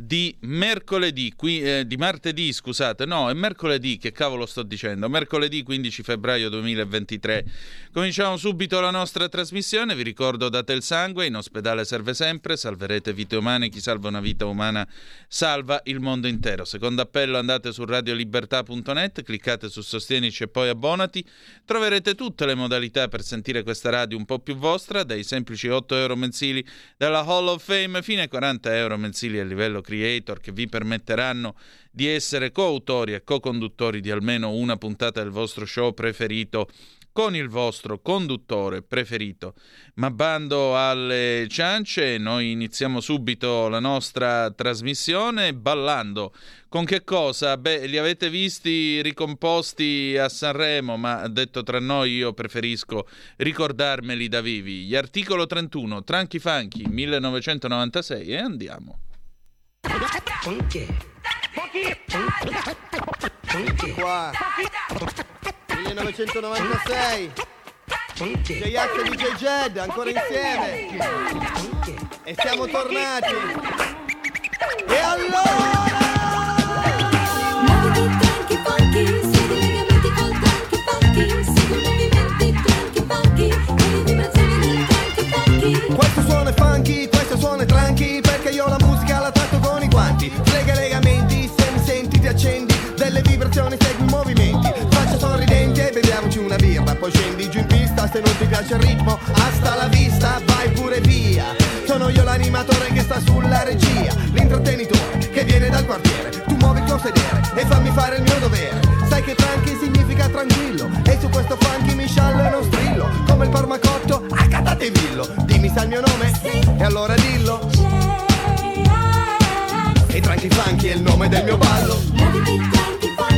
di mercoledì, qui, eh, di martedì, scusate, no, è mercoledì, che cavolo sto dicendo? Mercoledì 15 febbraio 2023. Cominciamo subito la nostra trasmissione, vi ricordo date il sangue, in ospedale serve sempre, salverete vite umane, chi salva una vita umana salva il mondo intero. Secondo appello andate su radiolibertà.net, cliccate su Sostienici e poi abbonati, troverete tutte le modalità per sentire questa radio un po' più vostra, dai semplici 8 euro mensili della Hall of Fame fino ai 40 euro mensili a livello creator che vi permetteranno di essere coautori e co-conduttori di almeno una puntata del vostro show preferito con il vostro conduttore preferito. Ma bando alle ciance, noi iniziamo subito la nostra trasmissione ballando. Con che cosa? Beh, li avete visti ricomposti a Sanremo, ma detto tra noi io preferisco ricordarmeli da vivi. Gli articolo 31, Tranchi Funky 1996 e andiamo. Funky. Funky qua. 1996. J-Ax e DJ Jed ancora insieme. E siamo tornati. E allora? Muoviti tranqui funky, Vibrazioni segui i movimenti. Faccia sorridente e beviamoci una birra. Poi scendi giù in pista, se non ti piace il ritmo Hasta la vista, vai pure via. Sono io l'animatore che sta sulla regia. L'intrattenitore che viene dal quartiere. Tu muovi il tuo sedere e fammi fare il mio dovere. Sai che tranqui significa tranquillo. E su questo funky mi sciallo e non strillo. Come il parmacotto, accatate villo. Dimmi sa il mio nome? E allora dillo. E tranqui funky è il nome del mio ballo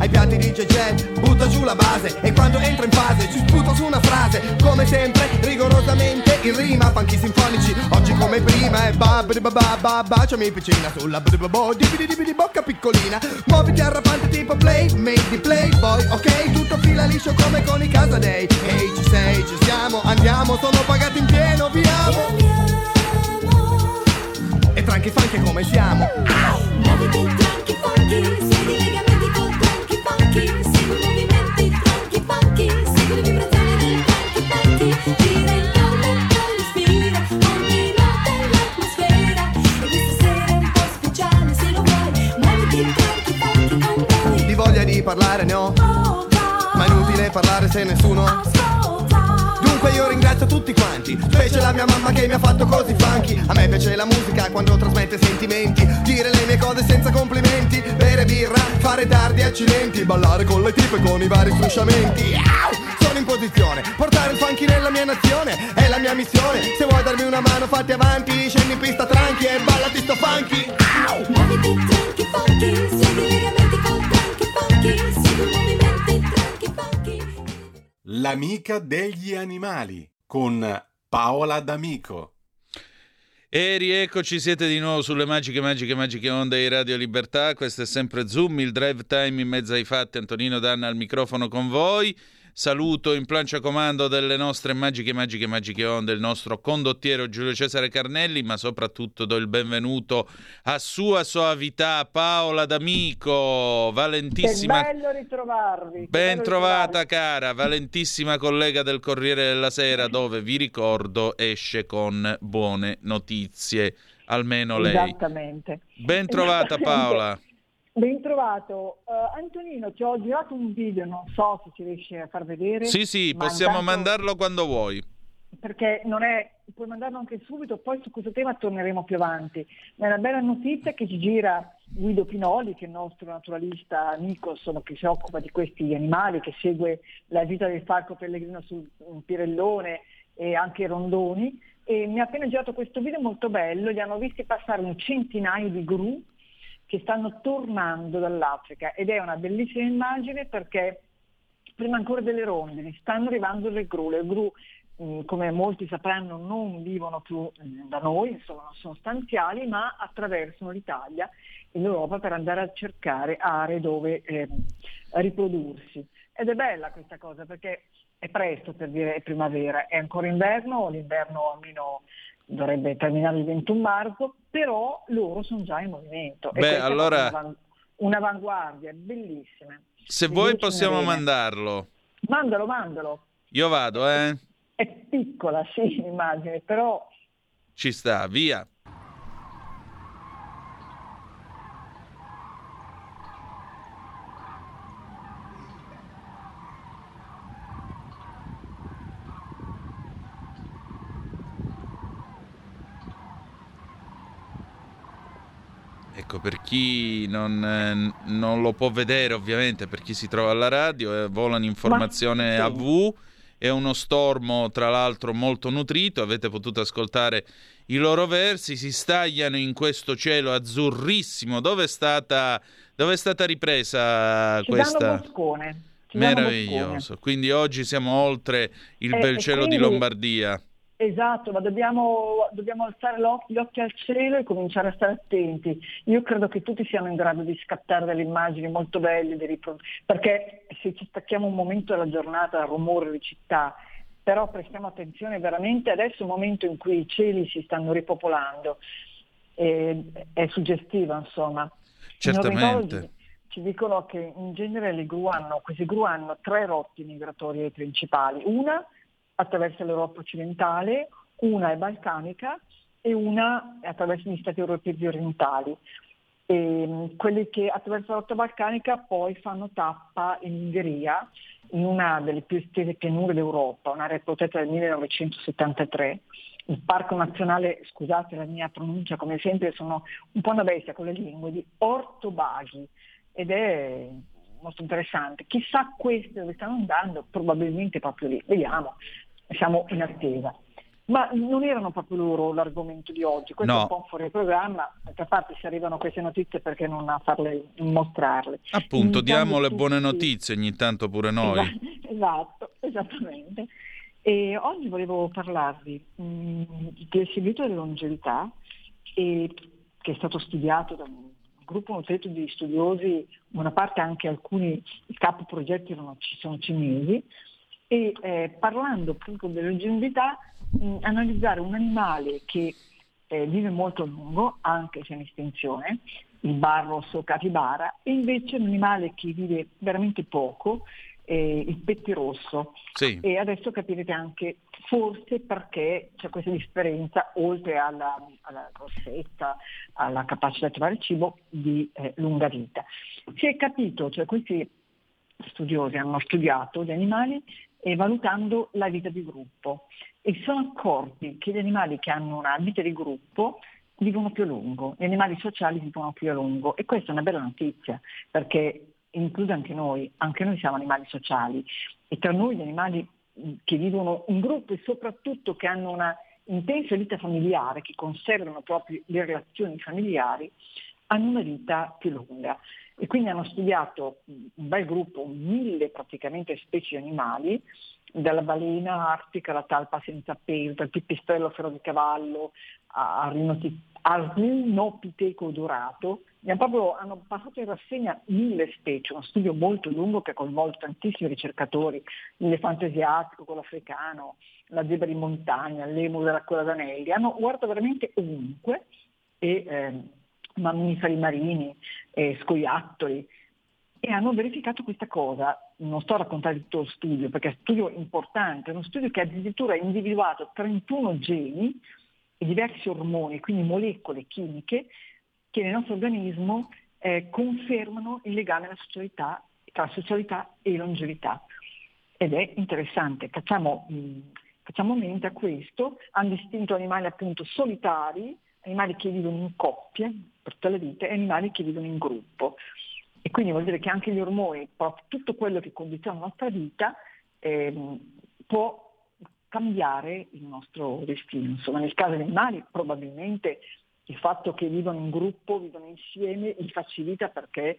mi ai piatti di JJ Butta giù la base e quando entro in fase Ci sputo su una frase. Come sempre rigorosamente in rima Funky sinfonici. Oggi come prima E ba ba ba ba ba baciami piccina Sulla ba ba bo di bocca piccolina. Muoviti arrapante tipo play Made di playboy Ok? Tutto fila liscio come con i casa day Ehi ci sei ci siamo andiamo Sono pagati in pieno viamo Andiamo. E tranqui funky come siamo. Muoviti tranqui funky, segui i parlare ne ho Ma è inutile parlare se nessuno. Dunque io ringrazio tutti quanti Specie la mia mamma che mi ha fatto così funky. A me piace la musica quando trasmette sentimenti Dire le mie cose senza complimenti Bere birra, fare tardi accidenti Ballare con le tipe con i vari strusciamenti! Sono in posizione Portare il funky nella mia nazione È la mia missione. Se vuoi darmi una mano fatti avanti Scendi in pista tranqui e ballati sto funky. Muoviti tranqui funky, L'amica degli animali con Paola D'Amico. E rieccoci, siete di nuovo sulle magiche, magiche, magiche onde di Radio Libertà. Questo è sempre Zoom, il drive time in mezzo ai fatti. Antonino Danna al microfono con voi. Saluto in plancia comando delle nostre magiche, magiche, magiche onde il nostro condottiero Giulio Cesare Carnelli, ma soprattutto do il benvenuto a sua soavità Paola D'Amico, Che valentissima... bello ritrovarvi. che Ben bello trovata cara, valentissima collega del Corriere della Sera dove vi ricordo esce con buone notizie, almeno lei. Esattamente. Ben trovata. Paola. Ben trovato. Eh, Antonino, ti ho girato un video, non so se ci riesci a far vedere. Sì, sì, ma possiamo intanto- mandarlo quando vuoi. Perché non è, puoi mandarlo anche subito, poi su questo tema torneremo più avanti. Ma è una bella notizia che ci gira Guido Pinoli, che è il nostro naturalista amico, insomma, che si occupa di questi animali, che segue la vita del falco pellegrino sul Pirellone e anche i rondoni. E mi ha appena girato questo video molto bello, li hanno visti passare un centinaio di gru che stanno tornando dall'Africa ed è una bellissima immagine perché prima ancora delle rondini stanno arrivando le gru, le gru mh, come molti sapranno non vivono più mh, da noi, insomma non sono stanziali, ma attraversano l'Italia e l'Europa per andare a cercare aree dove ehm, riprodursi. Ed è bella questa cosa perché è presto per dire è primavera, è ancora inverno, l'inverno almeno dovrebbe terminare il 21 marzo, però loro sono già in movimento. Beh, allora- un'avan- un'avanguardia, bellissima. Se vuoi luci possiamo mandarlo. Mandalo, mandalo. Io vado, eh? È piccola, sì, l'immagine, però Ci sta, via. Ecco, per chi non, eh, non lo può vedere, ovviamente, per chi si trova alla radio, eh, vola un'informazione Ma- a V. È uno stormo, tra l'altro, molto nutrito. Avete potuto ascoltare i loro versi. Si stagliano in questo cielo azzurrissimo. Dove è stata, dove è stata ripresa ci questa? Boscone. Meraviglioso. Boscone. Quindi oggi siamo oltre il Eh, bel cielo di quindi- Lombardia. Esatto, ma dobbiamo, dobbiamo alzare gli occhi al cielo e cominciare a stare attenti. Io credo che tutti siano in grado di scattare delle immagini molto belle, perché se ci stacchiamo un momento della giornata al rumore di città, però prestiamo attenzione veramente, adesso è un momento in cui i cieli si stanno ripopolando, e è suggestivo insomma. Certamente. Ci dicono che in genere le gru hanno, queste gru hanno tre rotte migratorie principali, una attraverso l'Europa occidentale, una è balcanica e una è attraverso gli stati europei orientali. E, mh, quelli che attraverso la rotta balcanica poi fanno tappa in Ungheria, in una delle più estese pianure d'Europa, un'area protetta del 1973. Il parco nazionale, scusate la mia pronuncia come sempre, sono un po' una bestia con le lingue, di Ortobaghi ed è molto interessante. Chissà queste dove stanno andando, probabilmente proprio lì, vediamo, siamo in attesa. Ma non erano proprio loro l'argomento di oggi, questo No. è un po' fuori programma, d'altra parte se arrivano queste notizie perché non a farle mostrarle. Appunto, Invitando diamo le tutti- buone notizie ogni tanto pure noi. Esatto, esattamente. E oggi volevo parlarvi mh, del segreto della longevità e- che è stato studiato da un gruppo nutrito di studiosi, una parte anche alcuni i capo progetti erano, ci sono cinesi, e eh, parlando appunto della longevità, mh, analizzare un animale che eh, vive molto a lungo, anche se in estinzione, il barros o capibara, e invece un animale che vive veramente poco, eh, il pettirosso. Sì. E adesso capirete anche forse perché c'è questa differenza, oltre alla, alla grossezza, alla capacità di trovare cibo, di eh, lunga vita. Si è capito, cioè questi studiosi hanno studiato gli animali e valutando la vita di gruppo. E si sono accorti che gli animali che hanno una vita di gruppo vivono più a lungo, gli animali sociali vivono più a lungo. E questa è una bella notizia perché include anche noi, anche noi siamo animali sociali. E tra noi gli animali che vivono in gruppo e soprattutto che hanno una intensa vita familiare, che conservano proprio le relazioni familiari, hanno una vita più lunga. E quindi hanno studiato un bel gruppo, mille praticamente specie animali, dalla balena artica alla talpa senza pelo, dal pipistrello ferro di cavallo al rinopiteco dorato. Proprio, hanno passato in rassegna mille specie, uno studio molto lungo che ha coinvolto tantissimi ricercatori, l'elefante asiatico, quello africano, la zebra di montagna, l'emu della coda d'anelli, hanno guardato veramente ovunque e ehm, mammiferi marini, eh, scoiattoli, e hanno verificato questa cosa. Non sto a raccontare tutto lo studio perché è un studio importante, è uno studio che addirittura ha individuato 31 geni e diversi ormoni, quindi molecole chimiche, che nel nostro organismo eh, confermano il legame socialità, tra socialità e longevità. Ed è interessante, facciamo, mh, facciamo mente a questo, hanno distinto animali appunto solitari, animali che vivono in coppie per tutta la vita e animali che vivono in gruppo. E quindi vuol dire che anche gli ormoni, proprio tutto quello che condiziona la nostra vita, ehm, può cambiare il nostro destino. Insomma, nel caso degli animali probabilmente il fatto che vivono in gruppo, vivono insieme, li facilita perché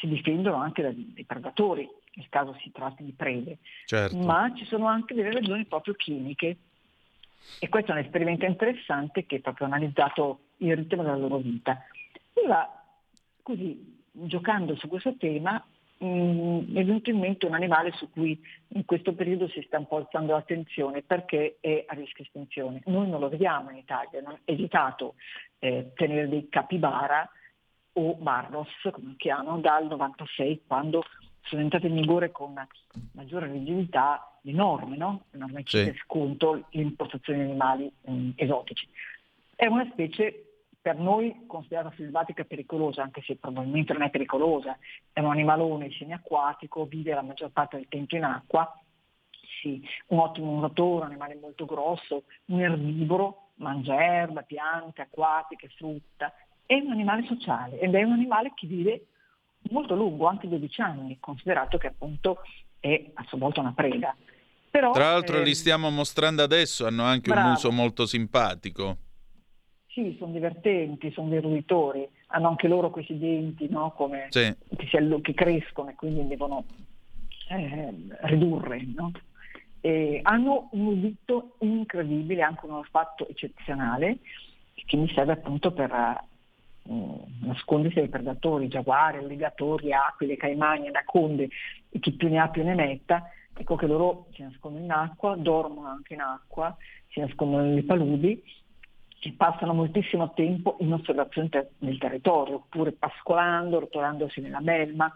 si difendono anche dai, dai predatori, nel caso si tratti di prede. Certo. Ma ci sono anche delle ragioni proprio chimiche. E questo è un esperimento interessante che proprio ha analizzato il ritmo della loro vita. Allora, così, giocando su questo tema, mi è venuto in mente un animale su cui in questo periodo si sta un po' alzando l'attenzione perché è a rischio estinzione. Noi non lo vediamo in Italia, non è vietato eh, tenere dei capibara o barros, come chiamano, dal 96 quando sono entrate in vigore con maggiore rigidità le norme, no? le norme Sì. che sconto l'importazione di animali mh, esotici. È una specie per noi considerata selvatica pericolosa, anche se probabilmente non è pericolosa, è un animalone semiacquatico, vive la maggior parte del tempo in acqua, sì, un ottimo nuotatore, un animale molto grosso, un erbivoro, mangia erba, piante, acquatiche, frutta, è un animale sociale ed è un animale che vive molto lungo, anche 12 anni, considerato che appunto è a sua volta una preda. Però, Tra l'altro ehm, li stiamo mostrando adesso, hanno anche un bravo. muso molto simpatico. Sì, sono divertenti, sono dei ruditori, hanno anche loro questi denti no? Come, Sì. che, si allo- che crescono e quindi devono eh, ridurre. no? Hanno un udito incredibile, anche un olfatto eccezionale, che mi serve appunto per nascondersi dai predatori, giaguari, alligatori, aquile, caimani, anaconde e chi più ne ha più ne metta. Ecco che loro si nascondono in acqua, dormono anche in acqua, si nascondono nelle paludi e passano moltissimo tempo in osservazione ter- del territorio, oppure pascolando, rotolandosi nella melma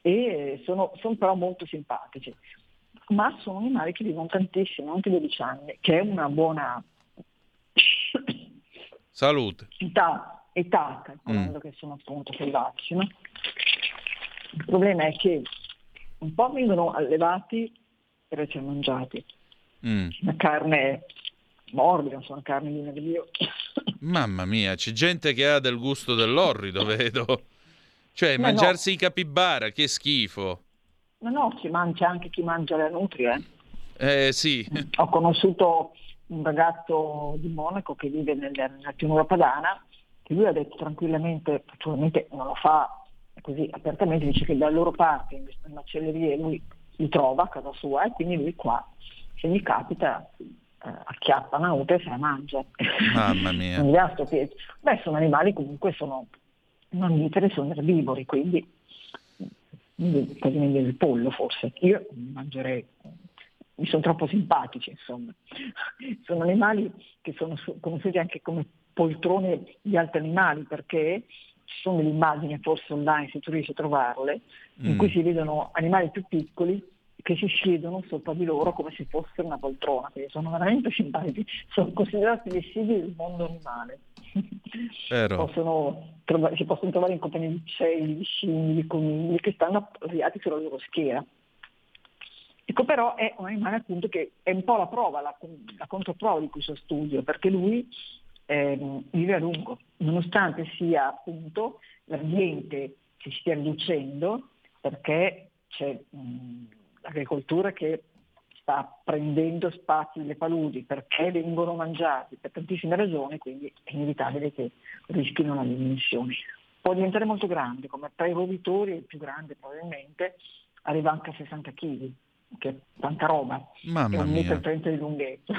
e sono, sono però molto simpatici. Ma sono animali che vivono tantissimo, anche 12 anni, che è una buona Salute. età, età calcolando che sono appunto selvatici. no? Il problema è che un po' vengono allevati per essere mangiati, Mm. la carne morbida, sono carne di nervio. Mamma mia, c'è gente che ha del gusto dell'orrido, vedo. Cioè, Ma no. mangiarsi i capibara, che schifo. Ma no, si mangia anche chi mangia le nutrie. Eh sì, Ho conosciuto un ragazzo di Monaco che vive nel- nella pianura padana, che lui ha detto tranquillamente, naturalmente non lo fa così apertamente, dice che dalle loro parti, in macellerie, lui li trova a casa sua e quindi lui qua, se gli capita, eh, acchiappa una nutra e se la mangia. Mamma mia. Non gli dà sto. Beh, sono animali comunque, sono mammiferi, sono erbivori, quindi meglio del pollo forse. Io mangerei, mi sono troppo simpatici insomma. Sono animali che sono conosciuti anche come poltrone di altri animali perché ci sono delle immagini forse online se tu riesci a trovarle in Mm. cui si vedono animali più piccoli che si siedono sopra di loro come se fossero una poltrona, quindi sono veramente simpatici, sono considerati dei simili del mondo animale. Possono trova- si possono trovare in compagnia di uccelli, di scimmie, di conigli che stanno appoggiati sulla loro schiera. Ecco però è un animale appunto che è un po' la prova, la, la controprova di questo studio, perché lui ehm, vive a lungo, nonostante sia appunto l'ambiente che si stia riducendo, perché c'è mh, l'agricoltura che sta prendendo spazi nelle paludi perché vengono mangiati per tantissime ragioni, quindi è inevitabile che rischino la diminuzione. Può diventare molto grande, come tra i roditori il più grande probabilmente, arriva anche a 60 kg, che è tanta roba, Mamma è un metro e 30 di lunghezza.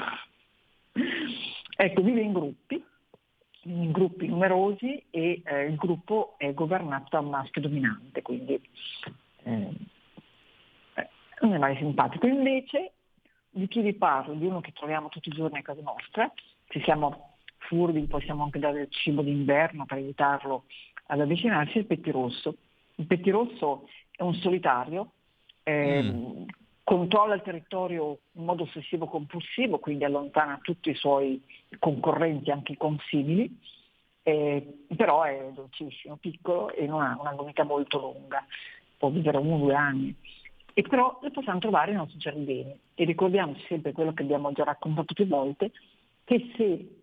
ecco, vive in gruppi, in gruppi numerosi e eh, il gruppo è governato da un maschio dominante, quindi eh, è un animale simpatico. Invece di chi vi parlo, di uno che troviamo tutti i giorni a casa nostra, se siamo furbi possiamo anche dare del cibo d'inverno per aiutarlo ad avvicinarsi, il pettirosso. Il pettirosso è un solitario, ehm, controlla il territorio in modo ossessivo compulsivo, quindi allontana tutti i suoi concorrenti, anche i consimili, Eh, però è dolcissimo, piccolo e non ha una vita molto lunga, può vivere uno o due anni. E però lo possiamo trovare nei nostri giardini. E ricordiamoci sempre quello che abbiamo già raccontato più volte, che se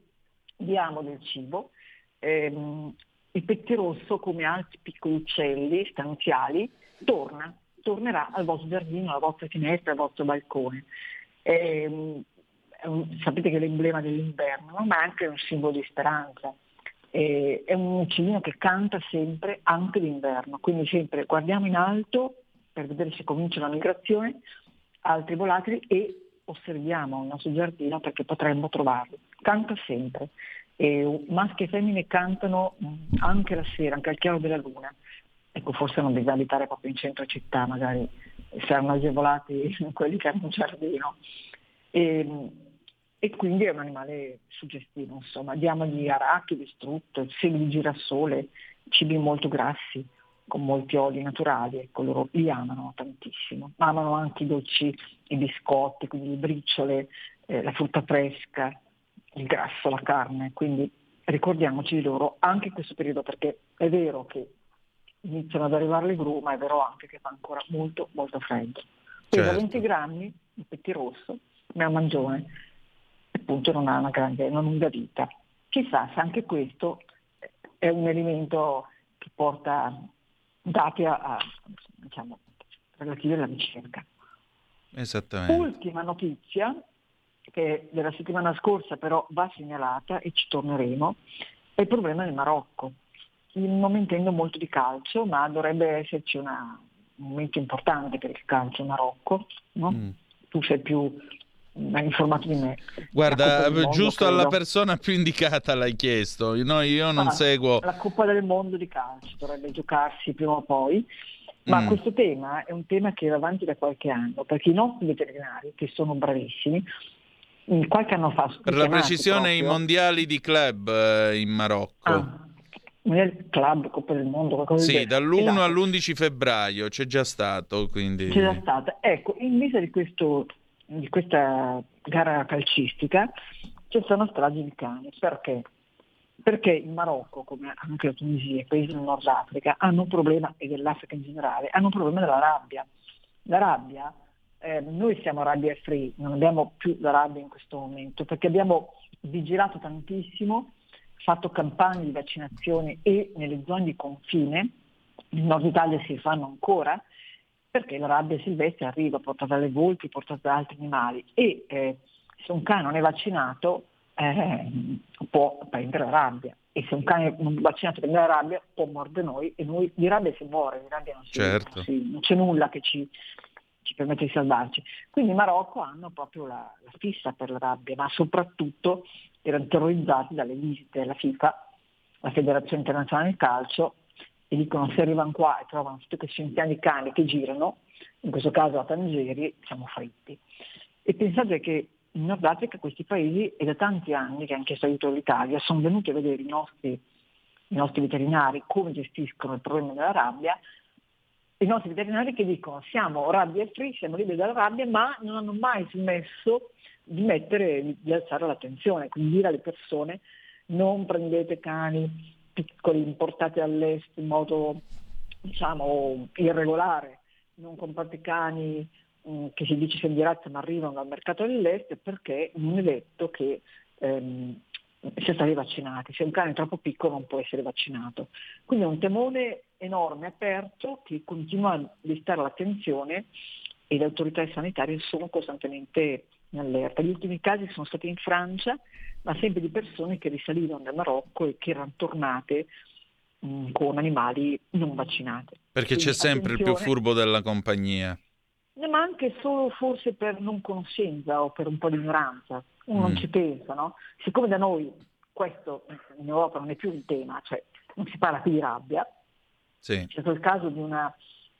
diamo del cibo, ehm, il pettirosso, come altri piccoli uccelli stanziali, torna, tornerà al vostro giardino, alla vostra finestra, al vostro balcone. Ehm, è un- sapete che è l'emblema dell'inverno, no? ma è anche un simbolo di speranza. Eh, è un uccellino che canta sempre, anche d'inverno, quindi sempre guardiamo in alto per vedere se comincia la migrazione, altri volatili e osserviamo il nostro giardino perché potremmo trovarlo. Canta sempre. E maschi e femmine cantano mh, anche la sera, anche al chiaro della luna. Ecco, forse non bisogna abitare proprio in centro città, magari saranno agevolati quelli che hanno un giardino. E, e quindi è un animale suggestivo, insomma, diamogli arachidi, strutto, semi di girasole, cibi molto grassi, con molti oli naturali, ecco, loro li amano tantissimo. Ma amano anche i dolci, i biscotti, quindi le briciole, eh, la frutta fresca, il grasso, la carne, quindi ricordiamoci di loro anche in questo periodo perché è vero che iniziano ad arrivare le gru, ma è vero anche che fa ancora molto molto freddo. Pesa Certo. 20 grammi, il pettirosso, ma è un mangione, appunto non ha una grande, una lunga vita. Chissà se anche questo è un elemento che porta dati a, a, diciamo, relativi alla ricerca. Esattamente. Ultima notizia, che della settimana scorsa però va segnalata e ci torneremo, è il problema del Marocco. Non mi intendo molto di calcio, ma dovrebbe esserci una- un momento importante per il calcio in Marocco. no? Mm. Tu sei più mm, informato di me. Guarda, del Mondo, giusto alla credo. persona più indicata l'hai chiesto. No, io non Ah, seguo. La Coppa del Mondo di calcio dovrebbe giocarsi prima o poi, ma Mm. questo tema è un tema che va avanti da qualche anno, perché i nostri veterinari, che sono bravissimi, qualche anno fa... Per la precisione, i proprio- mondiali di club eh, in Marocco. Ah, nel club Coppa del Mondo, qualcosa Sì, genere. dall'1 Esatto. all'11 febbraio c'è già stato, quindi... C'è già stata. Ecco, in vista di, questo, di questa gara calcistica c'è stata una strage di cani. Perché? Perché il Marocco, come anche la Tunisia, i paesi del Nord Africa, hanno un problema, e dell'Africa in generale, hanno un problema della rabbia. La rabbia, eh, noi siamo rabbia free, non abbiamo più la rabbia in questo momento, perché abbiamo vigilato tantissimo, fatto campagne di vaccinazione e nelle zone di confine, in Nord Italia si fanno ancora, perché la rabbia silvestre arriva portata dalle volpi, portata da altri animali e eh, se un cane non è vaccinato eh, può prendere la rabbia e se un cane non è vaccinato prende la rabbia può mordere noi e noi di rabbia si muore, di rabbia non, si, Certo. non si- non c'è nulla che ci, ci permette di salvarci. Quindi in Marocco hanno proprio la, la fissa per la rabbia, ma soprattutto erano terrorizzati dalle visite della FIFA, la Federazione Internazionale del Calcio, e dicono se arrivano qua e trovano tutti questi centinaia di cani che girano, in questo caso a Tangeri, siamo fritti. E pensate che in Nord Africa questi paesi, e da tanti anni che hanno chiesto aiuto all'Italia, sono venuti a vedere i nostri, i nostri veterinari come gestiscono il problema della rabbia, i nostri veterinari che dicono siamo rabbia free, siamo liberi dalla rabbia, ma non hanno mai smesso di mettere, di, alzare l'attenzione, quindi dire alle persone non prendete cani piccoli importati all'est in modo diciamo irregolare, non comprate cani mh, che si dice siano di razza ma arrivano dal mercato dell'est perché non è detto che ehm, sia stati vaccinati, se un cane è troppo piccolo non può essere vaccinato. Quindi è un temore enorme, aperto, che continua a destare l'attenzione e le autorità sanitarie sono costantemente in allerta. Gli ultimi casi sono stati in Francia, ma sempre di persone che risalivano dal Marocco e che erano tornate mh, con animali non vaccinati. Perché Quindi c'è sempre il più furbo della compagnia. Ma anche solo forse per non conoscenza o per un po' di ignoranza. Uno Mm. non ci pensa, no? Siccome da noi questo in Europa non è più un tema, cioè non si parla più di rabbia, Sì. c'è stato il caso di una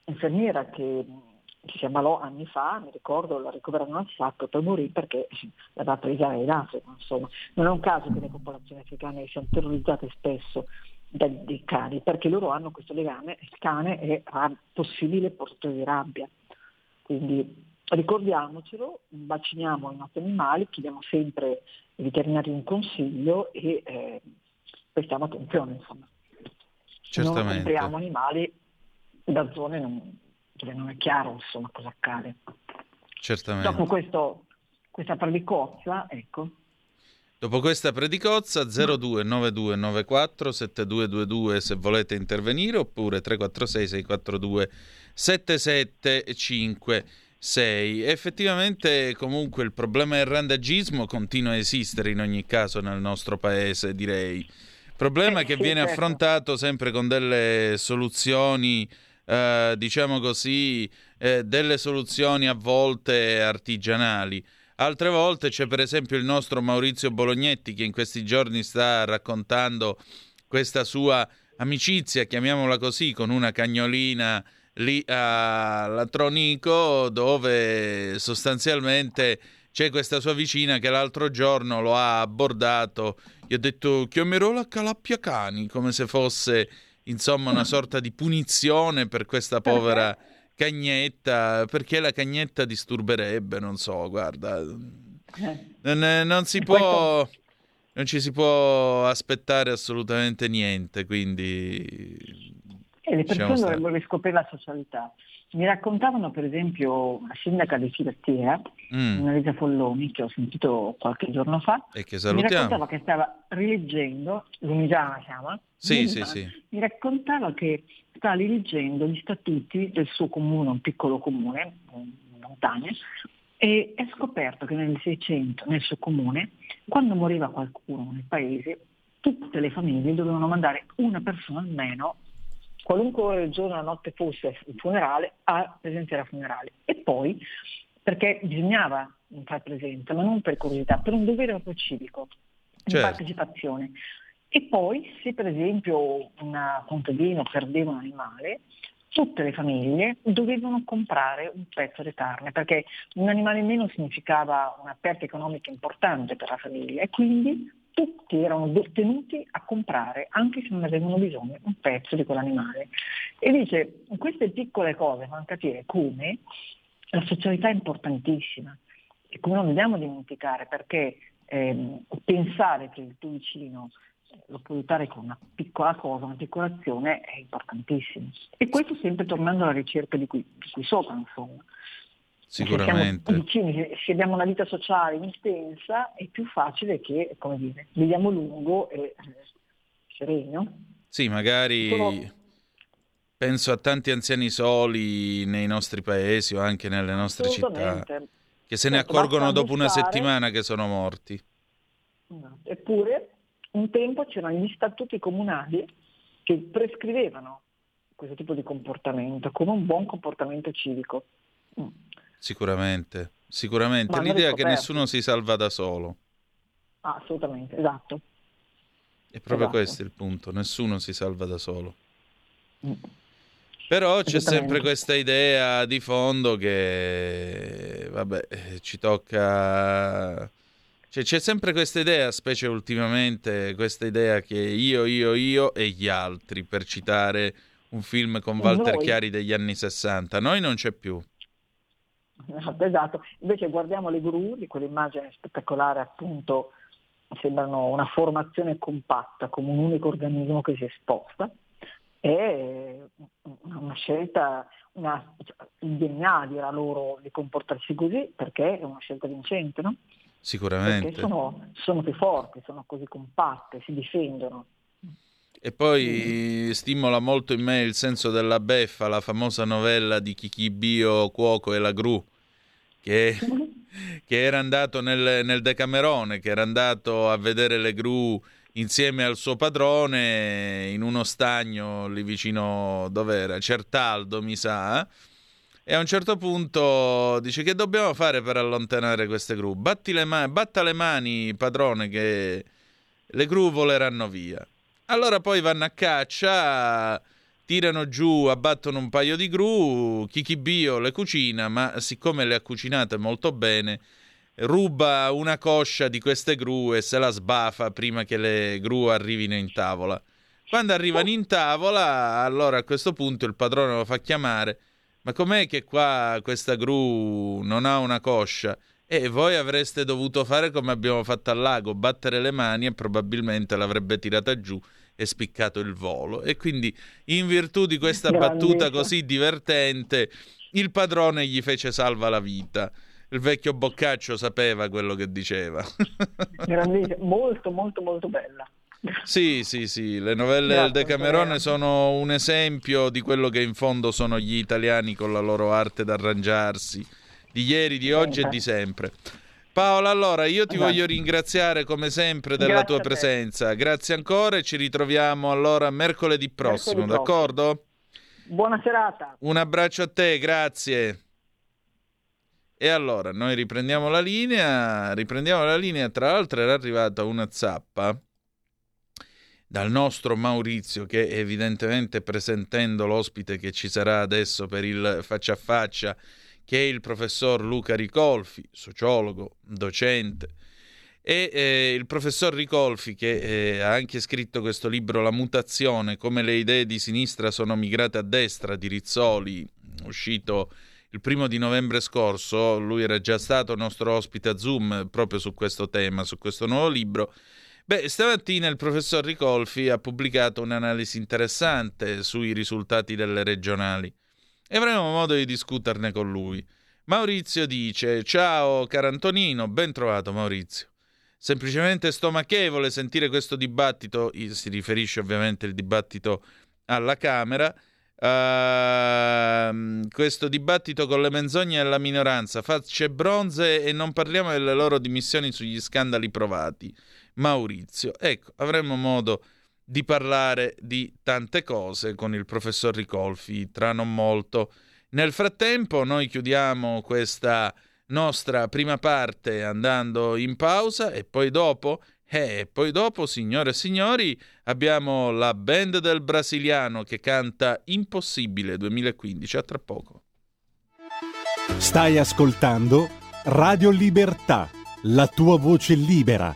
infermiera che, che si ammalò anni fa, mi ricordo, la ricoverarono al sacco e poi morì perché l'aveva presa in Africa, insomma. Non è un caso che le popolazioni africane siano terrorizzate spesso dai, cani, perché loro hanno questo legame, il cane è rab- possibile portatore di rabbia. Quindi ricordiamocelo, vacciniamo i nostri animali, chiediamo sempre ai veterinari un consiglio e eh, prestiamo attenzione, insomma. Non Certamente. compriamo animali da zone non- dove non è chiaro insomma, cosa accade. Certamente. Dopo questo, questa predicozza, ecco, Dopo questa predicozza 029294 7222 se volete intervenire oppure 346 642 7756. Effettivamente comunque il problema del randagismo continua a esistere in ogni caso nel nostro paese, direi. Problema Eh, che sì, viene certo. affrontato sempre con delle soluzioni, eh, diciamo così, eh, delle soluzioni a volte artigianali. Altre volte c'è per esempio il nostro Maurizio Bolognetti che in questi giorni sta raccontando questa sua amicizia, chiamiamola così, con una cagnolina lì a Latronico dove sostanzialmente c'è questa sua vicina che l'altro giorno lo ha abbordato. Gli ho detto chiamerò la calappia cani come se fosse insomma una sorta di punizione per questa povera cagnetta, perché la cagnetta disturberebbe, non so, guarda. eh, Non, non si può. Non ci si può aspettare assolutamente niente, quindi. e le lasciamo persone stare. dovrebbero riscoprire la socialità. Mi raccontavano per esempio la sindaca di Filattiera, Mm, Annalisa Folloni, che ho sentito qualche giorno fa, E che mi salutiamo. raccontava che stava rileggendo, Lumigiana si chiama, Sì, sì, sì. mi raccontava che sta rileggendo gli statuti del suo comune, un piccolo comune, in montagna, e ha scoperto che nel 600, nel suo comune, quando moriva qualcuno nel paese, tutte le famiglie dovevano mandare una persona almeno, qualunque giorno o la notte fosse il funerale, a presenziare al funerale. E poi, perché bisognava far presenza, ma non per curiosità, per un dovere proprio civico, di Certo. partecipazione. E poi, se per esempio un contadino perdeva un animale, tutte le famiglie dovevano comprare un pezzo di carne, perché un animale in meno significava una perdita economica importante per la famiglia e quindi tutti erano tenuti a comprare, anche se non avevano bisogno, un pezzo di quell'animale. E dice, queste piccole cose fanno capire come la socialità è importantissima e come non dobbiamo dimenticare, perché ehm, pensare che il tuo vicino eh, lo puoi aiutare con una piccola cosa, una piccola azione è importantissimo. E questo sempre tornando alla ricerca di qui, di qui sopra, insomma. Sicuramente. vicini, se- abbiamo una vita sociale intensa, è più facile che, come dire, viviamo lungo e eh, sereno. Sì, magari Sono- penso a tanti anziani soli nei nostri paesi o anche nelle nostre città che se ne Certo, accorgono dopo una settimana che sono morti. Esatto. Eppure un tempo c'erano gli statuti comunali che prescrivevano questo tipo di comportamento come un buon comportamento civico. Sicuramente, sicuramente. Ma hanno L'idea che riscoperto. nessuno si salva da solo. Ah, assolutamente, esatto. È proprio Esatto. questo il punto, nessuno si salva da solo. Mm. Però c'è sempre questa idea di fondo che, vabbè, eh, ci tocca... Cioè, c'è sempre questa idea, specie ultimamente, questa idea che io, io, io e gli altri, per citare un film con Walter Noi. Chiari degli anni 60. Noi non c'è più. Esatto, esatto. Invece guardiamo le gru di quell'immagine spettacolare, appunto, sembrano una formazione compatta, come un unico organismo che si sposta. È una scelta, una, il DNA dirà loro di comportarsi così perché è una scelta vincente, no? Sicuramente. sono, sono più forti, sono così compatte, si difendono. E poi stimola molto in me il senso della beffa, la famosa novella di Chichibio, Cuoco e la Gru, che, che era andato nel, nel Decamerone, che era andato a vedere le gru insieme al suo padrone in uno stagno lì vicino, dov'era? Certaldo, mi sa. E a un certo punto dice che dobbiamo fare per allontanare queste gru? Batti le ma- batta le mani, padrone, che le gru voleranno via. Allora poi vanno a caccia, tirano giù, abbattono un paio di gru, Kikibio le cucina, ma siccome le ha cucinate molto bene, ruba una coscia di queste gru e se la sbafa prima che le gru arrivino in tavola. Quando arrivano in tavola, allora a questo punto il padrone lo fa chiamare. Ma com'è che qua questa gru non ha una coscia? E voi avreste dovuto fare come abbiamo fatto al lago, battere le mani e probabilmente l'avrebbe tirata giù e spiccato il volo. E quindi, in virtù di questa battuta Grandissimo. così divertente, il padrone gli fece salva la vita. Il vecchio Boccaccio sapeva quello che diceva. Molto molto molto bella. Sì, sì, sì, le novelle Grazie, del Decamerone sono un esempio di quello che in fondo sono gli italiani con la loro arte d'arrangiarsi, di ieri, di oggi e di sempre. Paola, allora io ti Esatto. voglio ringraziare come sempre della Grazie tua presenza. Grazie ancora e ci ritroviamo allora mercoledì prossimo, Mercoledì d'accordo? Buona serata. Un abbraccio a te, grazie. E allora, noi riprendiamo la linea, riprendiamo la linea, tra l'altro era arrivata una zappa dal nostro Maurizio che evidentemente presentendo l'ospite che ci sarà adesso per il faccia a faccia, che è il professor Luca Ricolfi, sociologo, docente, e eh, il professor Ricolfi che eh, ha anche scritto questo libro La mutazione, come le idee di sinistra sono migrate a destra di Rizzoli, uscito il primo di novembre scorso, lui era già stato nostro ospite a Zoom proprio su questo tema, su questo nuovo libro. Beh, stamattina il professor Ricolfi ha pubblicato un'analisi interessante sui risultati delle regionali e avremo modo di discuterne con lui. Maurizio dice: Ciao caro Antonino, ben trovato Maurizio. Semplicemente stomachevole sentire questo dibattito, si riferisce ovviamente il dibattito alla Camera. Ehm, questo dibattito con le menzogne e la minoranza, facce bronze e non parliamo delle loro dimissioni sugli scandali provati. Maurizio, ecco, avremo modo di parlare di tante cose con il professor Ricolfi tra non molto. Nel frattempo noi chiudiamo questa nostra prima parte andando in pausa e poi dopo, eh, poi dopo, signore e signori, abbiamo la band del brasiliano che canta Impossibile 2015. A tra poco. Stai ascoltando Radio Libertà, la tua voce libera,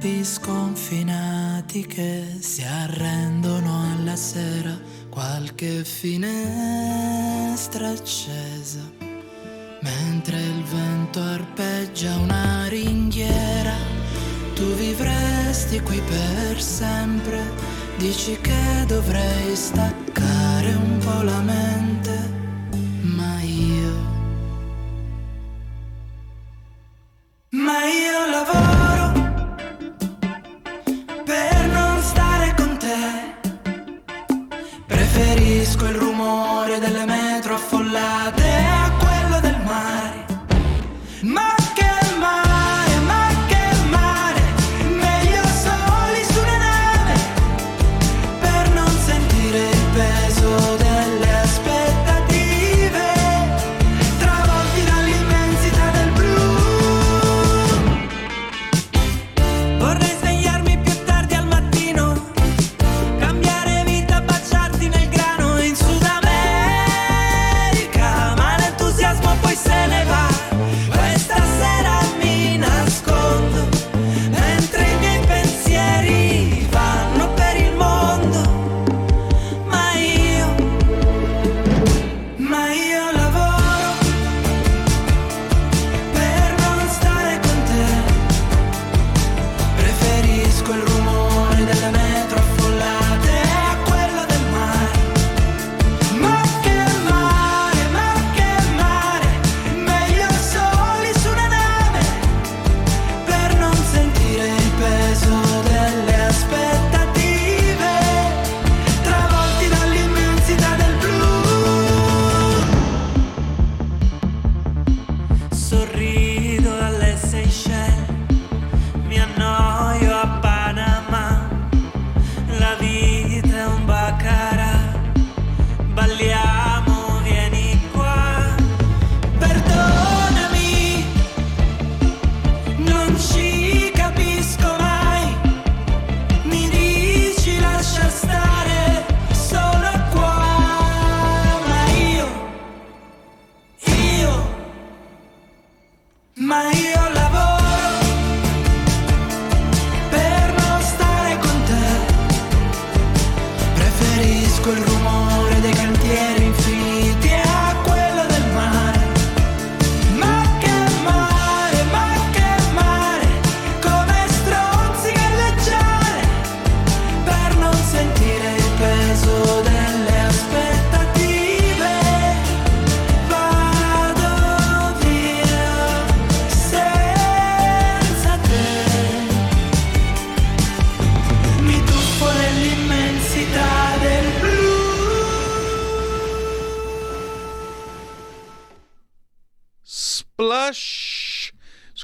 Campi sconfinati che si arrendono alla sera, qualche finestra accesa, mentre il vento arpeggia una ringhiera, tu vivresti qui per sempre, dici che dovrei staccare un po' la mente, ma io... Ma io lavoro Preferisco il rumore delle metro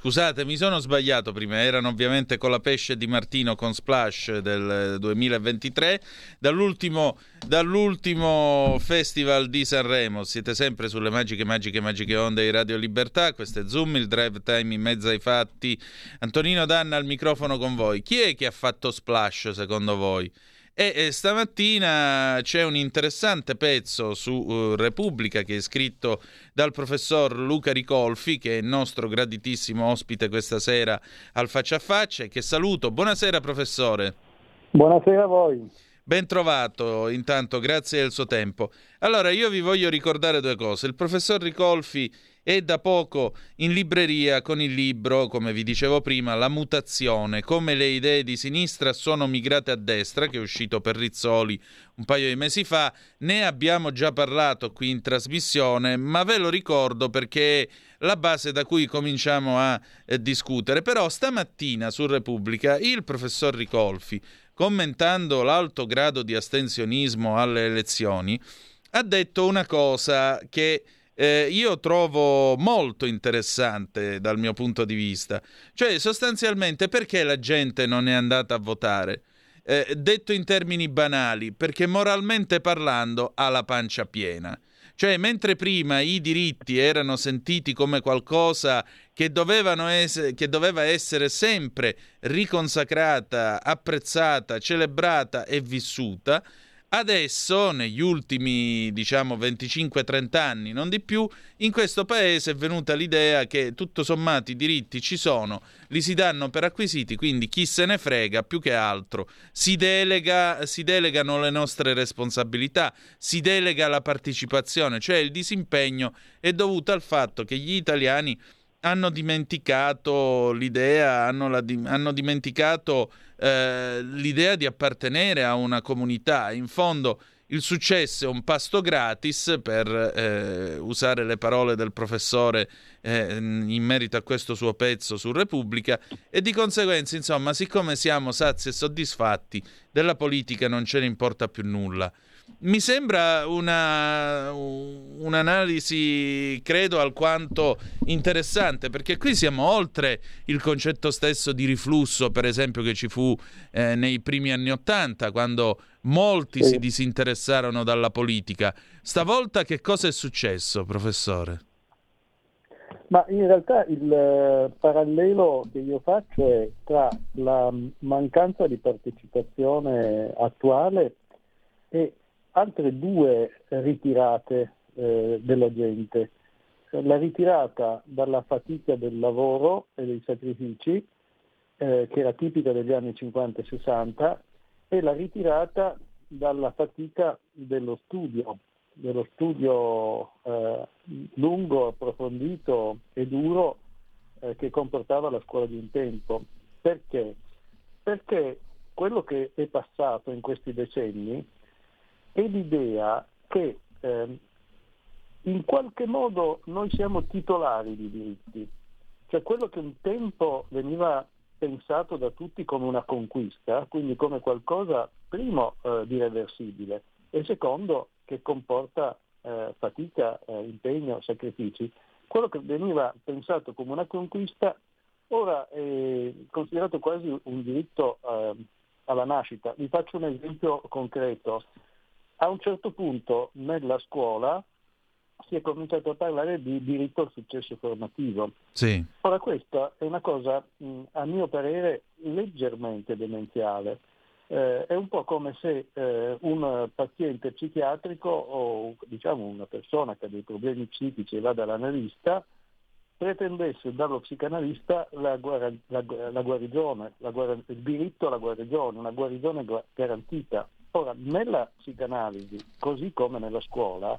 Scusate, mi sono sbagliato prima, erano ovviamente con la pesce di Martino con Splash del 2023. Dall'ultimo, dall'ultimo festival di Sanremo, siete sempre sulle magiche, magiche, magiche onde di Radio Libertà. Questo è Zoom, il drive time in mezzo ai fatti. Antonino Danna al microfono con voi. Chi è che ha fatto Splash secondo voi? E, e stamattina c'è un interessante pezzo su eh, Repubblica che è scritto dal professor Luca Ricolfi, che è il nostro graditissimo ospite questa sera al Faccia a Faccia, e che saluto. Buonasera professore. Buonasera a voi. Ben trovato, intanto, grazie del suo tempo. Allora, io vi voglio ricordare due cose. Il professor Ricolfi è da poco in libreria con il libro, come vi dicevo prima, La mutazione, come le idee di sinistra sono migrate a destra, che è uscito per Rizzoli un paio di mesi fa. Ne abbiamo già parlato qui in trasmissione, ma ve lo ricordo perché è la base da cui cominciamo a eh, discutere. Però stamattina su Repubblica il professor Ricolfi, commentando l'alto grado di astensionismo alle elezioni, ha detto una cosa che eh, io trovo molto interessante dal mio punto di vista. Cioè, sostanzialmente, perché la gente non è andata a votare? Eh, detto in termini banali, perché moralmente parlando ha la pancia piena. Cioè, mentre prima i diritti erano sentiti come qualcosa che, ess- che doveva essere sempre riconsacrata, apprezzata, celebrata e vissuta, Adesso, negli ultimi, diciamo, 25-30 anni, non di più, in questo paese è venuta l'idea che tutto sommato i diritti ci sono, li si danno per acquisiti, quindi chi se ne frega più che altro. Si, delega, si delegano le nostre responsabilità, si delega la partecipazione, cioè il disimpegno è dovuto al fatto che gli italiani hanno dimenticato l'idea, hanno, la, hanno dimenticato eh, l'idea di appartenere a una comunità. In fondo il successo è un pasto gratis, per eh, usare le parole del professore eh, in merito a questo suo pezzo su Repubblica, e di conseguenza, insomma, siccome siamo sazi e soddisfatti, della politica non ce ne importa più nulla. Mi sembra una, un'analisi, credo, alquanto interessante, perché qui siamo oltre il concetto stesso di riflusso, per esempio, che ci fu eh, nei primi anni Ottanta, quando molti si disinteressarono dalla politica. Stavolta che cosa è successo, professore? Ma in realtà il eh, parallelo che io faccio è tra la mm, mancanza di partecipazione attuale e altre due ritirate eh, della gente. La ritirata dalla fatica del lavoro e dei sacrifici, eh, che era tipica degli anni 50 e 60, e la ritirata dalla fatica dello studio, dello studio eh, lungo, approfondito e duro eh, che comportava la scuola di un tempo. Perché? Perché quello che è passato in questi decenni è l'idea che ehm, in qualche modo noi siamo titolari di diritti, cioè quello che un tempo veniva pensato da tutti come una conquista, quindi come qualcosa, primo, eh, di reversibile e secondo, che comporta eh, fatica, eh, impegno, sacrifici. Quello che veniva pensato come una conquista ora è considerato quasi un diritto eh, alla nascita. Vi faccio un esempio concreto. A un certo punto nella scuola si è cominciato a parlare di diritto al successo formativo. Sì. Ora questa è una cosa, a mio parere, leggermente demenziale. Eh, è un po' come se eh, un paziente psichiatrico o diciamo una persona che ha dei problemi psichici e va dall'analista pretendesse dallo psicanalista la, guara- la- la guarigione, la guara- il diritto alla guarigione, una guarigione gu- garantita. Ora, nella psicanalisi, così come nella scuola,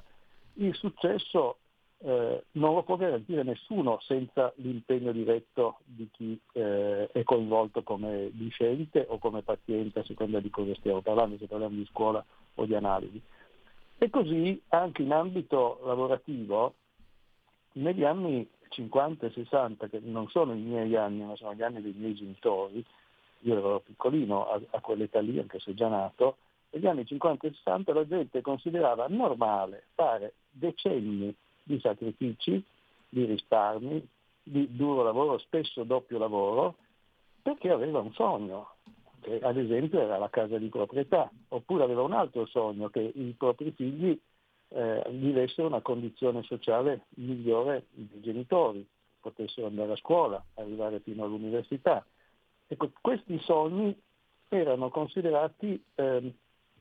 il successo eh, non lo può garantire nessuno senza l'impegno diretto di chi eh, è coinvolto come discente o come paziente, a seconda di cosa stiamo parlando, se parliamo di scuola o di analisi. E così anche in ambito lavorativo, negli anni 50 e 60, che non sono i miei anni, ma sono gli anni dei miei genitori, io ero piccolino a, a quell'età lì, anche se già nato, negli anni 50 e 60 la gente considerava normale fare decenni di sacrifici, di risparmi, di duro lavoro, spesso doppio lavoro, perché aveva un sogno, che ad esempio era la casa di proprietà, oppure aveva un altro sogno, che i propri figli eh, vivessero una condizione sociale migliore dei genitori, potessero andare a scuola, arrivare fino all'università. Ecco, questi sogni erano considerati ehm,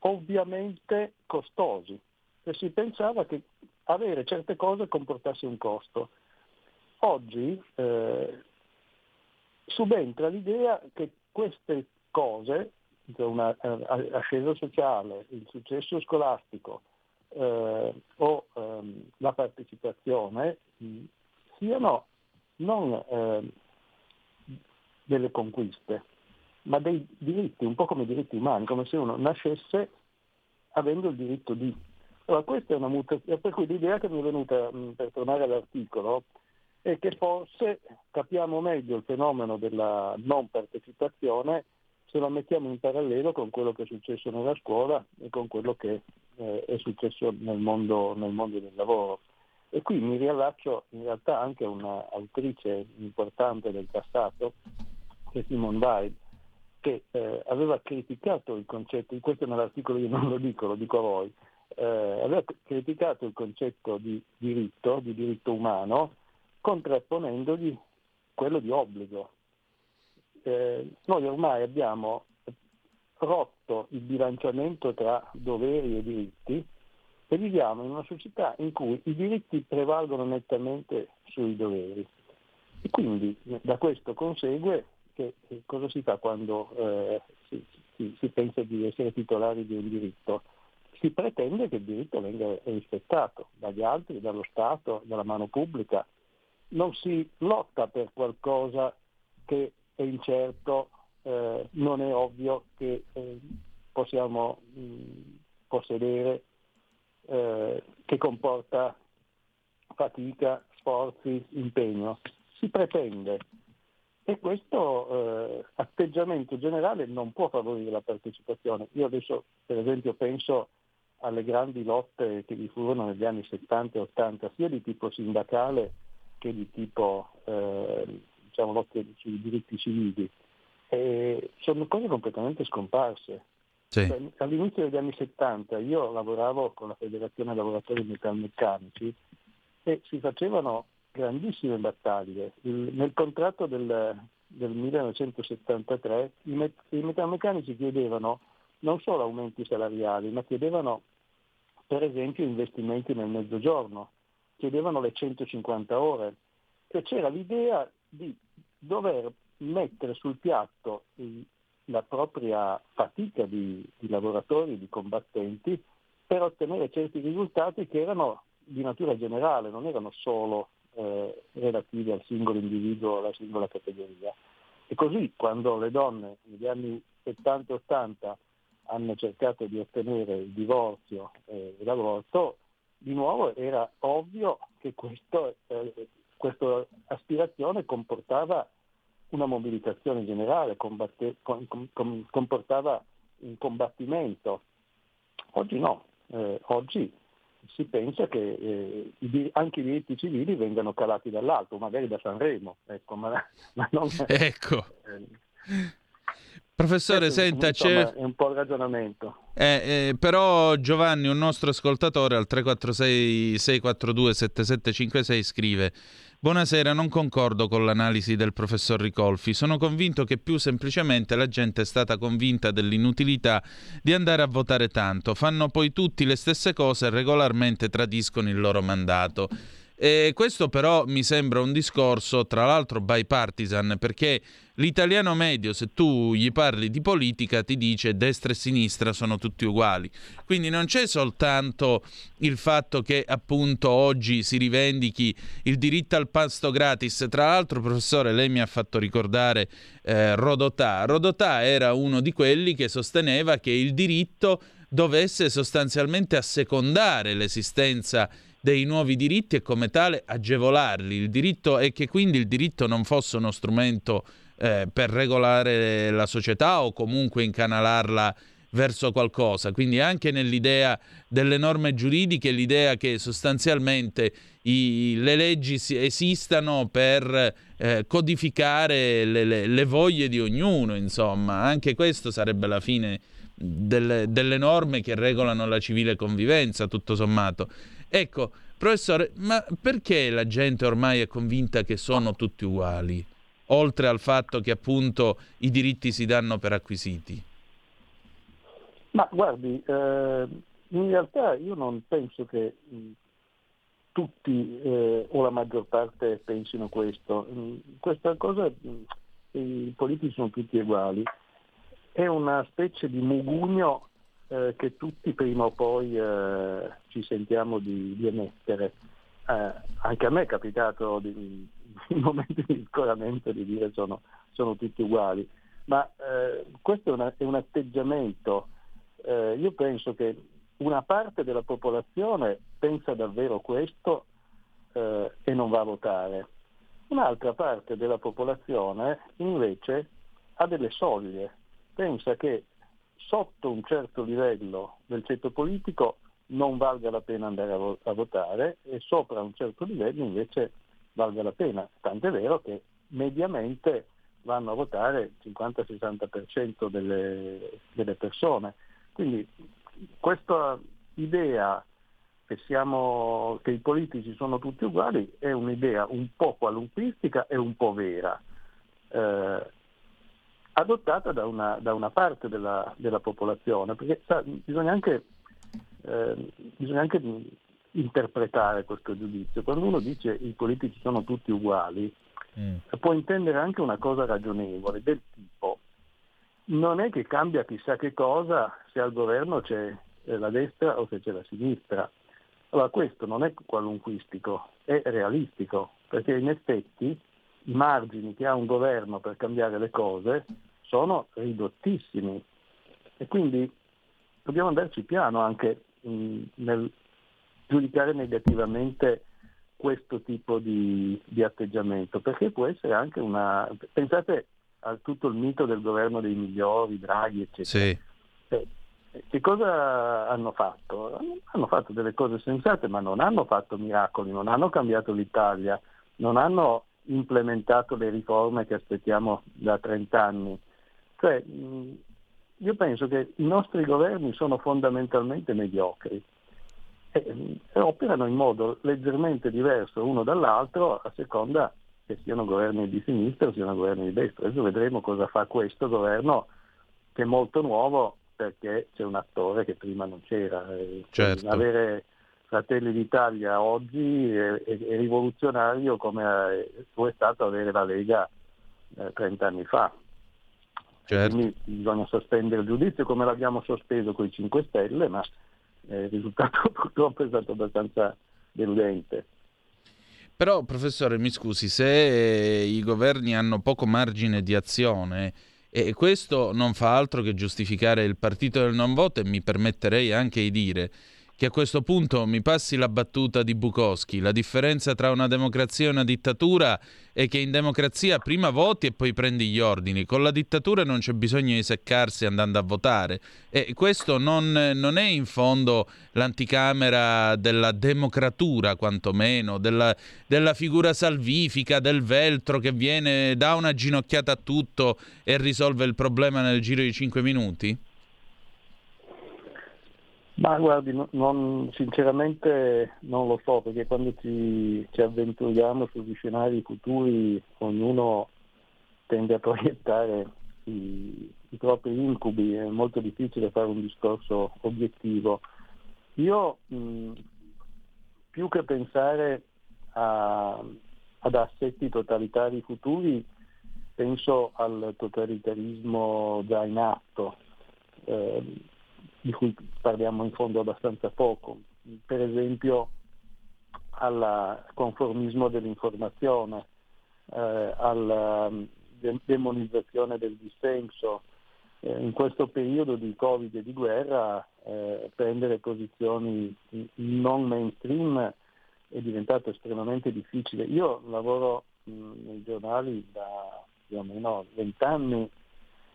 ovviamente costosi e si pensava che avere certe cose comportasse un costo. Oggi eh, subentra l'idea che queste cose, una eh, sociale, il successo scolastico eh, o ehm, la partecipazione mh, siano non eh, delle conquiste, ma dei diritti, un po' come diritti umani, come se uno nascesse avendo il diritto di. Allora, questa è una mutazione, per cui l'idea che mi è venuta, per tornare all'articolo, è che forse capiamo meglio il fenomeno della non partecipazione se lo mettiamo in parallelo con quello che è successo nella scuola e con quello che eh, è successo nel mondo, nel mondo del lavoro. E qui mi riallaccio in realtà anche a un'autrice importante del passato, che è Simone Weil, che eh, aveva criticato il concetto, questo nell'articolo io non lo dico, lo dico a voi, eh, aveva criticato il concetto di diritto, di diritto umano, contrapponendogli quello di obbligo. Eh, noi ormai abbiamo rotto il bilanciamento tra doveri e diritti e viviamo in una società in cui i diritti prevalgono nettamente sui doveri. E quindi da questo consegue che cosa si fa quando eh, si, si, si pensa di essere titolari di un diritto? Si pretende che il diritto venga rispettato dagli altri, dallo Stato, dalla mano pubblica. Non si lotta per qualcosa che è incerto, eh, non è ovvio che eh, possiamo mh, possedere, eh, che comporta fatica, sforzi, impegno. Si pretende e questo eh, atteggiamento generale non può favorire la partecipazione. Io adesso per esempio penso alle grandi lotte che vi furono negli anni 70 e 80, sia di tipo sindacale che di tipo eh, diciamo, lotte sui diritti civili. E sono cose completamente scomparse. Sì. Cioè, All'inizio degli anni 70 io lavoravo con la Federazione Lavoratori Metalmeccanici e si facevano grandissime battaglie. Il- nel contratto del, del 1973 i, met- i metalmeccanici chiedevano non solo aumenti salariali, ma chiedevano per esempio investimenti nel mezzogiorno, chiedevano le 150 ore, cioè c'era l'idea di dover mettere sul piatto la propria fatica di, di lavoratori, di combattenti, per ottenere certi risultati che erano di natura generale, non erano solo eh, relativi al singolo individuo, alla singola categoria. E così quando le donne negli anni 70-80 hanno cercato di ottenere il divorzio e l'aborto, di nuovo era ovvio che questo, eh, questa aspirazione comportava una mobilitazione generale, combatte- com- com- com- comportava un combattimento. Oggi no, eh, oggi si pensa che eh, anche i diritti civili vengano calati dall'alto, magari da Sanremo, ecco, ma, ma non... Ecco. eh, Professore, senta, c'è... è un po' il ragionamento. Eh, eh, però Giovanni, un nostro ascoltatore al 346 642 7756 scrive Buonasera, non concordo con l'analisi del professor Ricolfi. Sono convinto che più semplicemente la gente è stata convinta dell'inutilità di andare a votare tanto. Fanno poi tutti le stesse cose e regolarmente tradiscono il loro mandato. E questo però mi sembra un discorso, tra l'altro, bipartisan, perché l'italiano medio, se tu gli parli di politica, ti dice destra e sinistra sono tutti uguali. Quindi non c'è soltanto il fatto che appunto oggi si rivendichi il diritto al pasto gratis. Tra l'altro, professore, lei mi ha fatto ricordare eh, Rodotà. Rodotà era uno di quelli che sosteneva che il diritto dovesse sostanzialmente assecondare l'esistenza dei nuovi diritti e come tale agevolarli. Il diritto e che quindi il diritto non fosse uno strumento eh, per regolare la società o comunque incanalarla verso qualcosa. Quindi anche nell'idea delle norme giuridiche, l'idea che sostanzialmente i- le leggi si- esistano per eh, codificare le, le- le voglie di ognuno, insomma, anche questo sarebbe la fine delle, delle norme che regolano la civile convivenza, tutto sommato. Ecco, professore, ma perché la gente ormai è convinta che sono tutti uguali? Oltre al fatto che appunto i diritti si danno per acquisiti. Ma guardi, eh, in realtà io non penso che mh, tutti eh, o la maggior parte pensino questo. Mh, questa cosa, mh, i politici sono tutti uguali, è una specie di mugugno eh, che tutti prima o poi eh, ci sentiamo di, di emettere. Eh, anche a me è capitato di- in momenti di scoramento di dire sono, sono tutti uguali, ma eh, questo è, una- è un atteggiamento. Eh, io penso che una parte della popolazione pensa davvero questo eh, e non va a votare. Un'altra parte della popolazione invece ha delle soglie, pensa che sotto un certo livello del ceto politico non valga la pena andare a, vo- a votare e sopra un certo livello invece valga la pena. Tant'è vero che mediamente vanno a votare il 50-60% delle, delle persone. Quindi questa idea che, siamo, che i politici sono tutti uguali è un'idea un po' qualunquistica e un po' vera, eh, adottata da una, da una parte della, della popolazione, perché sa, bisogna anche, eh, bisogna anche interpretare questo giudizio. Quando uno dice i politici sono tutti uguali, può intendere anche una cosa ragionevole, del tipo non è che cambia chissà che cosa se al governo c'è eh, la destra o se c'è la sinistra. Allora questo non è qualunquistico, è realistico, perché in effetti i margini che ha un governo per cambiare le cose sono ridottissimi e quindi dobbiamo andarci piano anche nel giudicare negativamente questo tipo di, di atteggiamento, perché può essere anche una... Pensate a tutto il mito del governo dei migliori, Draghi, eccetera. Sì. Eh, Che cosa hanno fatto? Hanno fatto delle cose sensate, ma non hanno fatto miracoli, non hanno cambiato l'Italia, non hanno implementato le riforme che aspettiamo da 30 anni. Cioè, mh, io penso che i nostri governi sono fondamentalmente mediocri e, mh, e operano in modo leggermente diverso uno dall'altro a seconda che siano governi di sinistra o siano governi di destra. Adesso vedremo cosa fa questo governo che è molto nuovo perché c'è un attore che prima non c'era. E Certo. Avere Fratelli d'Italia oggi è, è- è rivoluzionario come è- è stato avere la Lega eh, 30 anni fa. Certo. Quindi bisogna sospendere il giudizio come l'abbiamo sospeso con i 5 Stelle, ma eh, il risultato purtroppo è stato abbastanza deludente. Però, professore, mi scusi, se i governi hanno poco margine di azione, e questo non fa altro che giustificare il partito del non voto, e mi permetterei anche di dire che a questo punto mi passi la battuta di Bukowski. La differenza tra una democrazia e una dittatura è che in democrazia prima voti e poi prendi gli ordini. Con la dittatura non c'è bisogno di seccarsi andando a votare. E questo non, non è in fondo l'anticamera della democratura, quantomeno, della, della figura salvifica, del veltro che viene, dà una ginocchiata a tutto e risolve il problema nel giro di cinque minuti? Ma guardi, no- non- sinceramente non lo so, perché quando ci, ci avventuriamo sugli scenari futuri ognuno tende a proiettare i, i propri incubi, è molto difficile fare un discorso obiettivo. Io mh, più che pensare a- ad assetti totalitari futuri, penso al totalitarismo già in atto, ehm, di cui parliamo in fondo abbastanza poco. Per esempio al conformismo dell'informazione, eh, alla mm, de- demonizzazione del dissenso. Eh, in questo periodo di Covid e di guerra eh, prendere posizioni non mainstream è diventato estremamente difficile. Io lavoro mh, nei giornali da più o meno vent'anni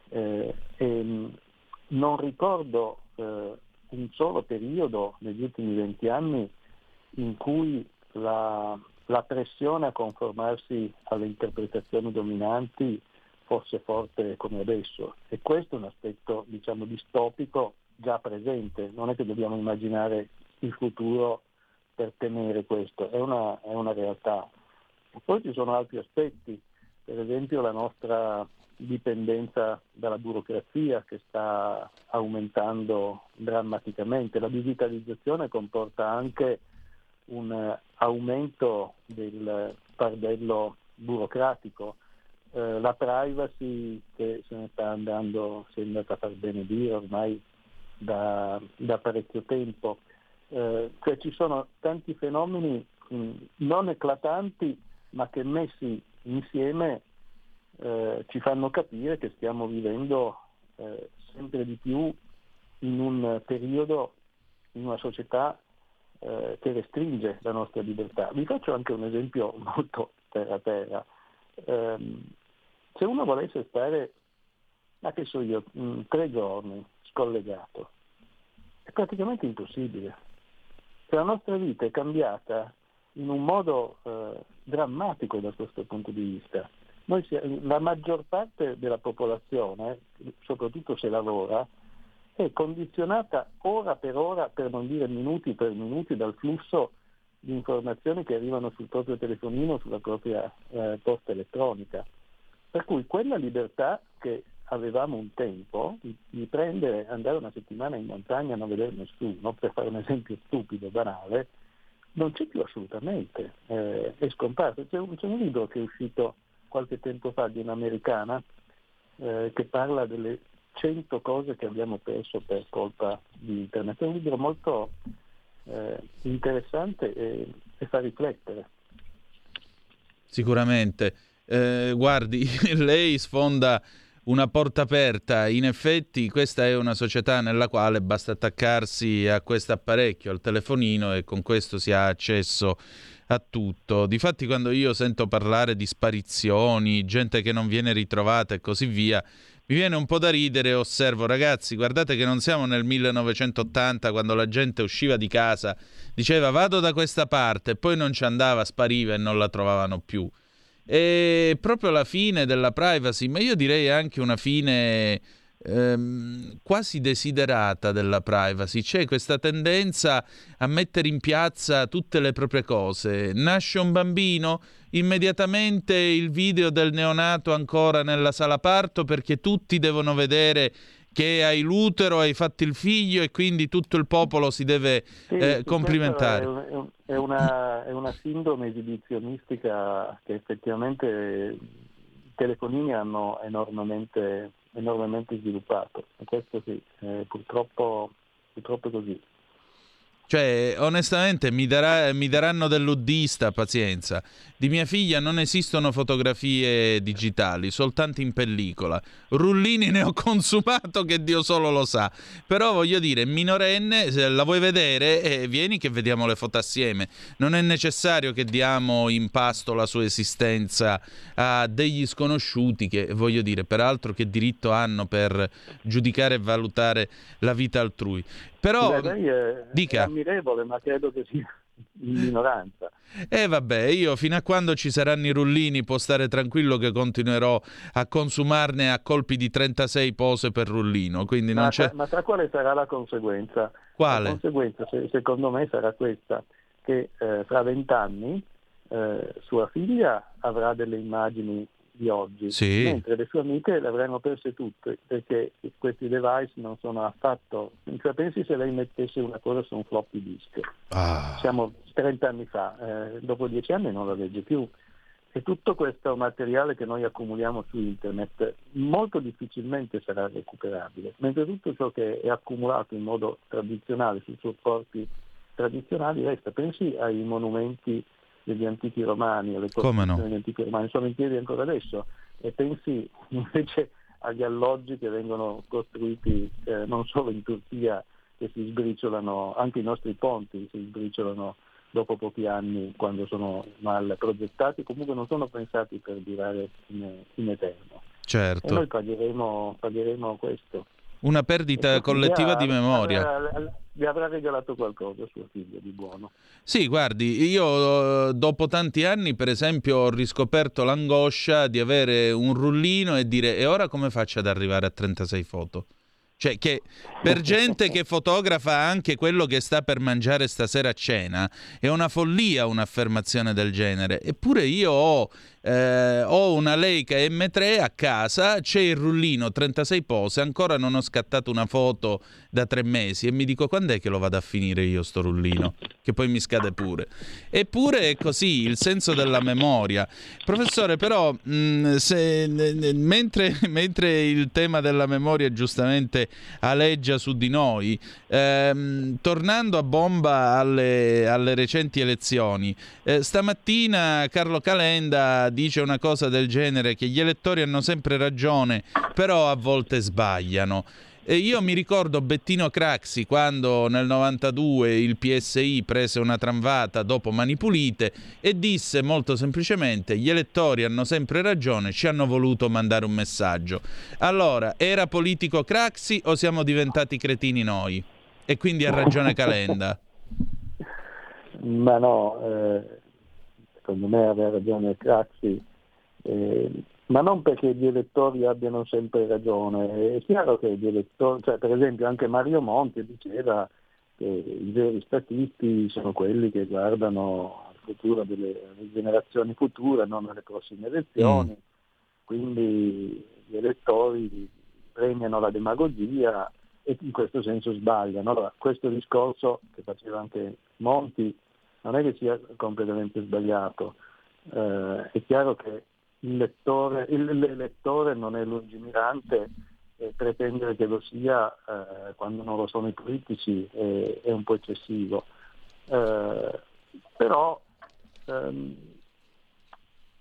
eh, e mh, non ricordo eh, un solo periodo negli ultimi venti anni in cui la, la pressione a conformarsi alle interpretazioni dominanti fosse forte come adesso. E questo è un aspetto diciamo distopico già presente, non è che dobbiamo immaginare il futuro per temere questo, è una, è una realtà. E poi ci sono altri aspetti, per esempio la nostra dipendenza dalla burocrazia che sta aumentando drammaticamente. La digitalizzazione comporta anche un aumento del fardello burocratico, eh, la privacy che se ne sta andando, si è andata a far benedire ormai da, da parecchio tempo. Eh, cioè ci sono tanti fenomeni mh, non eclatanti ma che messi insieme eh, ci fanno capire che stiamo vivendo eh, sempre di più in un periodo, in una società eh, che restringe la nostra libertà. Vi faccio anche un esempio molto terra terra. Ehm, se uno volesse stare, ma che so io, mh, tre giorni scollegato, è praticamente impossibile. Cioè, la nostra vita è cambiata in un modo eh, drammatico da questo punto di vista. Noi la maggior parte della popolazione, soprattutto se lavora, è condizionata ora per ora, per non dire minuti per minuti, dal flusso di informazioni che arrivano sul proprio telefonino, sulla propria eh, posta elettronica. Per cui quella libertà che avevamo un tempo di, di prendere, andare una settimana in montagna a non vedere nessuno, per fare un esempio stupido, banale, non c'è più assolutamente, eh, è scomparso. C'è un, c'è un libro che è uscito qualche tempo fa di un'americana eh, che parla delle 100 cose che abbiamo perso per colpa di internet. È un libro molto eh, interessante e, e fa riflettere. Sicuramente. Eh, guardi, lei sfonda una porta aperta. In effetti, questa è una società nella quale basta attaccarsi a questo apparecchio, al telefonino, e con questo si ha accesso a tutto. Difatti, quando io sento parlare di sparizioni, gente che non viene ritrovata e così via, mi viene un po' da ridere e osservo, ragazzi, guardate che non siamo nel 1980 quando la gente usciva di casa, diceva vado da questa parte, e poi non ci andava, spariva e non la trovavano più. È proprio la fine della privacy, ma io direi anche una fine ehm, quasi desiderata della privacy. C'è questa tendenza a mettere in piazza tutte le proprie cose. Nasce un bambino, immediatamente il video del neonato ancora nella sala parto perché tutti devono vedere che hai l'utero, hai fatto il figlio e quindi tutto il popolo si deve Sì, eh, complimentare. è una, è una sindrome esibizionistica che effettivamente i telefonini hanno enormemente, enormemente sviluppato. E questo sì, eh, purtroppo, purtroppo è così. Cioè, onestamente, mi, darà- mi daranno dell'uddista, pazienza. Di mia figlia non esistono fotografie digitali, soltanto in pellicola. Rullini ne ho consumato che Dio solo lo sa. Però voglio dire, minorenne, se la vuoi vedere, eh, vieni che vediamo le foto assieme. Non è necessario che diamo in pasto la sua esistenza a degli sconosciuti che, voglio dire, peraltro che diritto hanno per giudicare e valutare la vita altrui. Però... Beh, lei è, dica. è ammirevole, ma credo che sia in minoranza. E vabbè, io fino a quando ci saranno i rullini può stare tranquillo che continuerò a consumarne a colpi di 36 pose per rullino, quindi non Ma, c'è... tra- ma tra quale sarà la conseguenza? Quale? La conseguenza, se- secondo me, sarà questa, che eh, fra vent'anni eh, sua figlia avrà delle immagini di oggi, Sì. mentre le sue amiche le avranno perse tutte, perché questi device non sono affatto... Cioè, pensi se lei mettesse una cosa su un floppy disk, Ah, siamo 30 anni fa, eh, dopo 10 anni non la legge più. E tutto questo materiale che noi accumuliamo su internet molto difficilmente sarà recuperabile, mentre tutto ciò che è accumulato in modo tradizionale su supporti tradizionali resta. Pensi ai monumenti degli antichi romani, no? costruzioni degli antichi romani, sono in piedi ancora adesso. E pensi invece agli alloggi che vengono costruiti eh, non solo in Turchia, che si sbriciolano, anche i nostri ponti si sbriciolano dopo pochi anni quando sono mal progettati, comunque non sono pensati per durare in, in eterno. E certo. noi pagheremo, pagheremo questo. Una perdita E collettiva di memoria. avrà- Vi avrà regalato qualcosa suo figlio di buono. Sì, guardi, io eh, dopo tanti anni, per esempio, ho riscoperto l'angoscia di avere un rullino e dire e ora come faccio ad arrivare a 36 foto? Cioè, che per gente che fotografa anche quello che sta per mangiare stasera a cena, è una follia un'affermazione del genere. Eppure io ho, eh, ho una Leica M3 a casa, c'è il rullino 36 pose, ancora non ho scattato una foto da tre mesi e mi dico quando è che lo vado a finire io sto rullino, che poi mi scade pure. Eppure è così, il senso della memoria. Professore, però, mh, se- n- n- mentre, mentre il tema della memoria giustamente aleggia su di noi, ehm, tornando a bomba alle, alle recenti elezioni, eh, stamattina Carlo Calenda dice una cosa del genere, che gli elettori hanno sempre ragione, però a volte sbagliano. E io mi ricordo Bettino Craxi quando nel 92 il PSI prese una tramvata dopo Mani Pulite e disse molto semplicemente gli elettori hanno sempre ragione, ci hanno voluto mandare un messaggio. Allora, era politico Craxi o siamo diventati cretini noi? E quindi ha ragione Calenda. Ma no, eh, secondo me aveva ragione Craxi, eh, ma non perché gli elettori abbiano sempre ragione. È chiaro che gli elettori, cioè per esempio anche Mario Monti diceva che i veri statisti sono quelli che guardano al futuro delle alle generazioni future, non alle prossime elezioni, quindi gli elettori premiano la demagogia e in questo senso sbagliano. Allora, questo discorso che faceva anche Monti non è che sia completamente sbagliato, Eh, è chiaro che il lettore, il, l'elettore non è lungimirante e pretendere che lo sia eh, quando non lo sono i politici è, è un po' eccessivo. Eh, però ehm,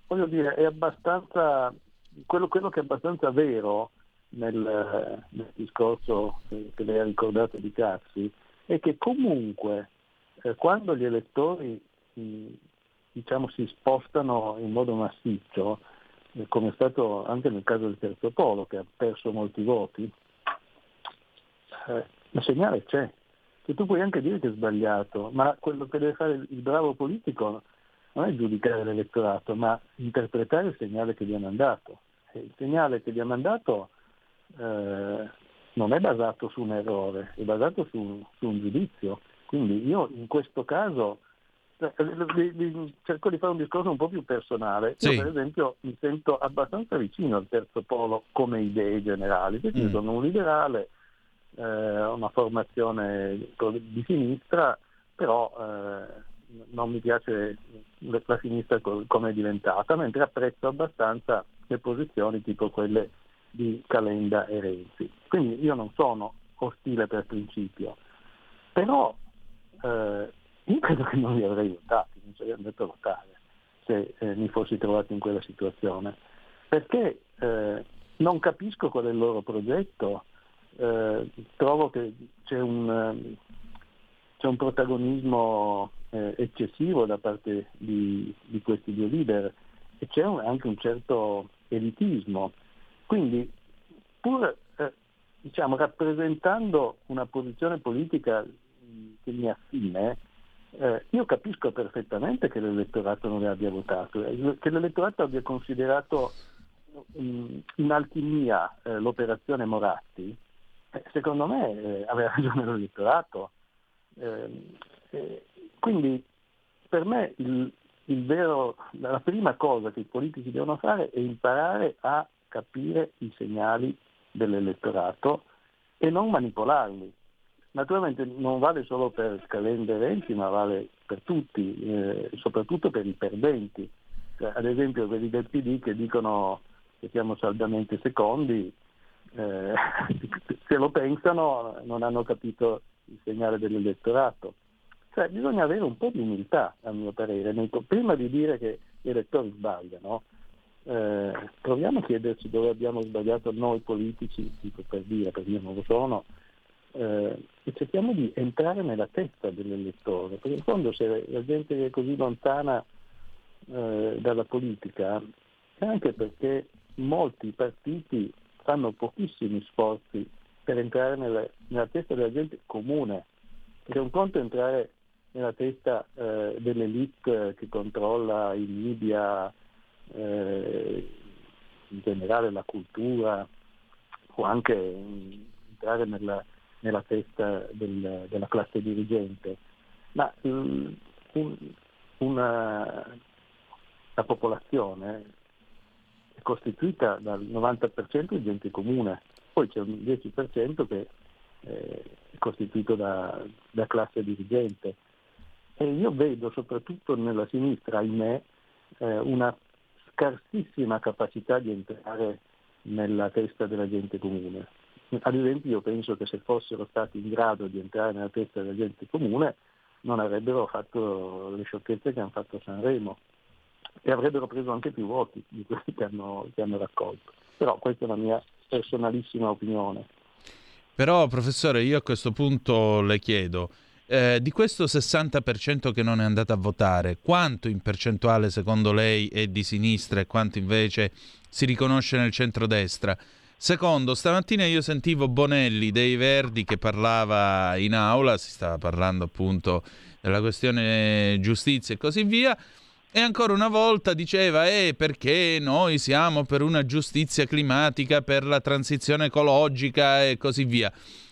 voglio dire, è abbastanza quello, quello che è abbastanza vero nel, nel discorso che lei ha ricordato di Cazzi è che comunque eh, quando gli elettori mh, diciamo, si spostano in modo massiccio, eh, come è stato anche nel caso del terzo polo che ha perso molti voti, eh, il segnale c'è. Che tu puoi anche dire che è sbagliato, ma quello che deve fare il bravo politico non è giudicare l'elettorato, ma interpretare il segnale che gli ha mandato. E il segnale che gli ha mandato eh, non è basato su un errore, è basato su, su un giudizio. Quindi io in questo caso eh, vi- vi- cerco di fare un discorso un po' più personale. Sì. Io per esempio mi sento abbastanza vicino al terzo polo come idee generali, perché Mm. sono un liberale, eh, ho una formazione di sinistra, però eh, non mi piace la sinistra co- come è diventata, mentre apprezzo abbastanza le posizioni tipo quelle di Calenda e Renzi. Quindi io non sono ostile per principio, però eh, io credo che non li avrei votati, non sarei andato a votare se eh, mi fossi trovato in quella situazione, perché eh, non capisco qual è il loro progetto, eh, trovo che c'è un, c'è un protagonismo eh, eccessivo da parte di, di questi due leader e c'è un- anche un certo elitismo. Quindi, pur eh, diciamo, rappresentando una posizione politica che mi affine, eh, io capisco perfettamente che l'elettorato non le abbia votato, eh, che l'elettorato abbia considerato mh, in alchimia eh, l'operazione Moratti, eh, secondo me eh, aveva ragione l'elettorato. Quindi per me il- il vero- la prima cosa che i politici devono fare è imparare a capire i segnali dell'elettorato e non manipolarli. Naturalmente non vale solo per Calenda Renzi, ma vale per tutti, eh, soprattutto per i perdenti. Cioè, ad esempio quelli del PD che dicono che siamo saldamente secondi, eh, se lo pensano non hanno capito il segnale dell'elettorato. Cioè, bisogna avere un po' di umiltà, a mio parere. Prima di dire che gli elettori sbagliano, eh, proviamo a chiederci dove abbiamo sbagliato noi politici, dico per dire, perché io non lo sono, eh, cerchiamo di entrare nella testa dell'elettore, perché in fondo se la gente è così lontana eh, dalla politica è anche perché molti partiti fanno pochissimi sforzi per entrare nella, nella testa della gente comune, perché un conto è entrare nella testa eh, dell'elite che controlla i media, eh, in generale la cultura, o anche entrare nella, nella testa del- della classe dirigente, ma mm, un- una, la popolazione è costituita dal 90% di gente comune, poi c'è un 10% che eh, è costituito da, da classe dirigente. E io vedo soprattutto nella sinistra, ahimè, eh, una scarsissima capacità di entrare nella testa della gente comune. Ad esempio io penso che se fossero stati in grado di entrare nella testa della gente comune non avrebbero fatto le sciocchezze che hanno fatto Sanremo e avrebbero preso anche più voti di quelli che hanno, che hanno raccolto. Però questa è la mia personalissima opinione. Però, professore, io a questo punto le chiedo, eh, di questo 60% che non è andato a votare, quanto in percentuale secondo lei è di sinistra e quanto invece si riconosce nel centrodestra? Secondo, stamattina io sentivo Bonelli dei Verdi che parlava in aula, si stava parlando appunto della questione giustizia e così via, e ancora una volta diceva, eh, perché noi siamo per una giustizia climatica, per la transizione ecologica e così via.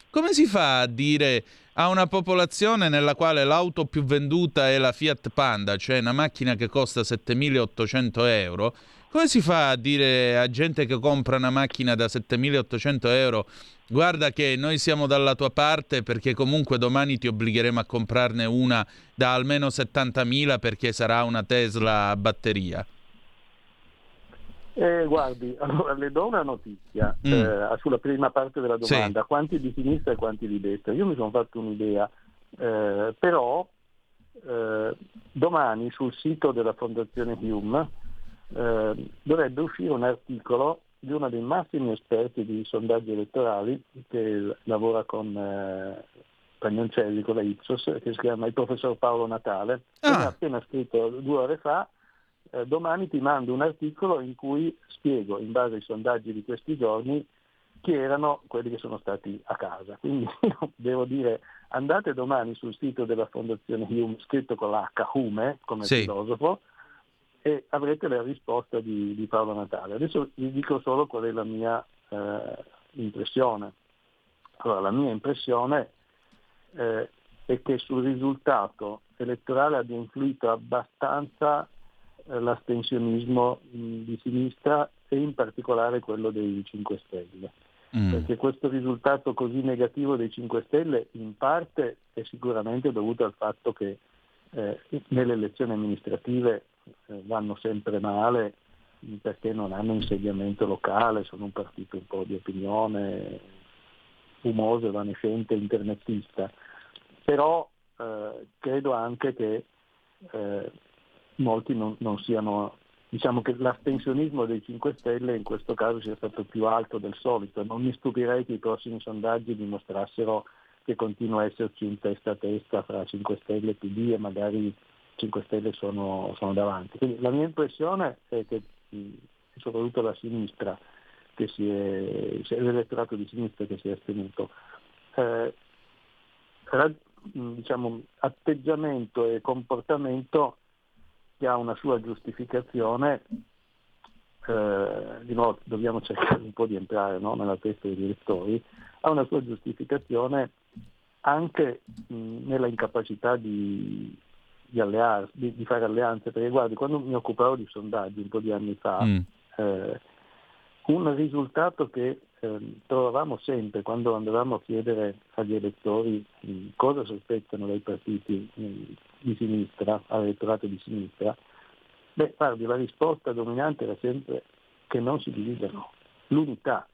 Come si fa a dire a una popolazione nella quale l'auto più venduta è la Fiat Panda, cioè una macchina che costa 7.800 euro, come si fa a dire a gente che compra una macchina da 7.800 euro guarda che noi siamo dalla tua parte perché comunque domani ti obbligheremo a comprarne una da almeno 70.000 perché sarà una Tesla a batteria? Eh, guardi, allora le do una notizia Mm. eh, sulla prima parte della Sì. domanda, quanti di sinistra e quanti di destra. Io mi sono fatto un'idea, eh, però eh, domani sul sito della Fondazione Hume eh, dovrebbe uscire un articolo di uno dei massimi esperti di sondaggi elettorali che lavora con eh, Pagnoncelli, con la Ipsos, che si chiama il professor Paolo Natale, che Ah. mi ha appena scritto due ore fa eh, domani ti mando un articolo in cui spiego, in base ai sondaggi di questi giorni, chi erano quelli che sono stati a casa. Quindi devo dire, andate domani sul sito della Fondazione Hume, scritto con l'H, Hume, come Sì. filosofo, e avrete la risposta di, di Paolo Natale. Adesso vi dico solo qual è la mia eh, impressione. Allora, la mia impressione eh, è che sul risultato elettorale abbia influito abbastanza eh, l'astensionismo mh, di sinistra e in particolare quello dei 5 Stelle. Mm. Perché questo risultato così negativo dei 5 Stelle in parte è sicuramente dovuto al fatto che eh, nelle elezioni amministrative vanno sempre male perché non hanno insediamento locale, sono un partito un po' di opinione fumoso, evanescente, internetista. Però eh, credo anche che eh, molti non, non siano, diciamo che l'astensionismo dei 5 Stelle in questo caso sia stato più alto del solito. Non mi stupirei che i prossimi sondaggi dimostrassero che continua a esserci un testa a testa fra 5 Stelle e PD e magari 5 Stelle sono, sono davanti. Quindi la mia impressione è che soprattutto la sinistra, che si è, cioè l'elettorato di sinistra che si è astenuto, eh, diciamo, atteggiamento e comportamento che ha una sua giustificazione, eh, di nuovo dobbiamo cercare un po' di entrare no, nella testa degli elettori, ha una sua giustificazione anche mh, nella incapacità di, di allearsi, di, di fare alleanze, perché guardi, quando mi occupavo di sondaggi un po' di anni fa, Mm. eh, un risultato che ehm, trovavamo sempre quando andavamo a chiedere agli elettori mh, cosa sospettano dai partiti mh, di sinistra, all'elettorato di sinistra, beh, guardi, la risposta dominante era sempre che non si dividono, l'unità.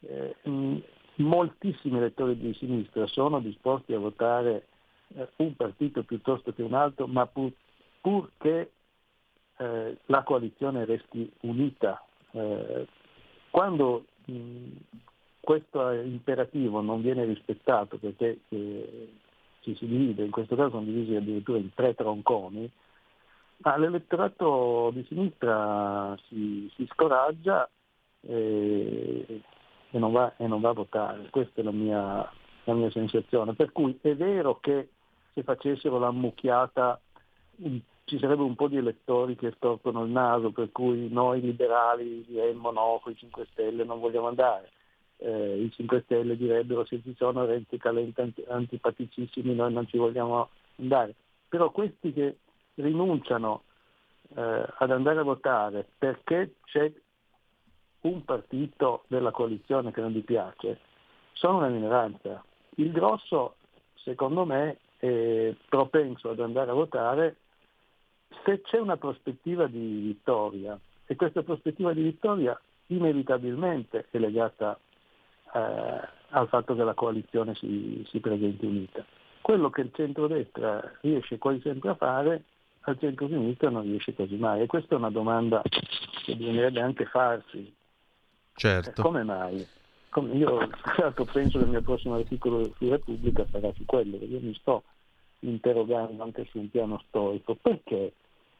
Eh, mh, moltissimi elettori di sinistra sono disposti a votare eh, un partito piuttosto che un altro, ma pur, purché eh, la coalizione resti unita. Eh, quando mh, questo imperativo non viene rispettato perché eh, ci si divide, in questo caso sono divisi addirittura in tre tronconi, ma l'elettorato di sinistra si, si scoraggia e, e non va, e non va a votare. Questa è la mia, la mia sensazione. Per cui è vero che se facessero la mucchiata un- ci sarebbe un po' di elettori che storcono il naso, per cui noi liberali diremmo no, con i 5 Stelle non vogliamo andare. Eh, I 5 Stelle direbbero se ci sono Renzi Calenta anti- antipaticissimi noi non ci vogliamo andare. Però questi che rinunciano eh, ad andare a votare perché c'è un partito della coalizione che non gli piace, sono una minoranza. Il grosso, secondo me, è propenso ad andare a votare se c'è una prospettiva di vittoria e questa prospettiva di vittoria inevitabilmente è legata eh, al fatto che la coalizione si, si presenti unita. Quello che il centrodestra riesce quasi sempre a fare, al centro-sinistra non riesce quasi mai. E questa è una domanda che bisognerebbe anche farsi. Eh, Certo. Come mai? Io tra l'altro penso che il mio prossimo articolo su Repubblica sarà su quello, io mi sto interrogando anche su un piano storico, perché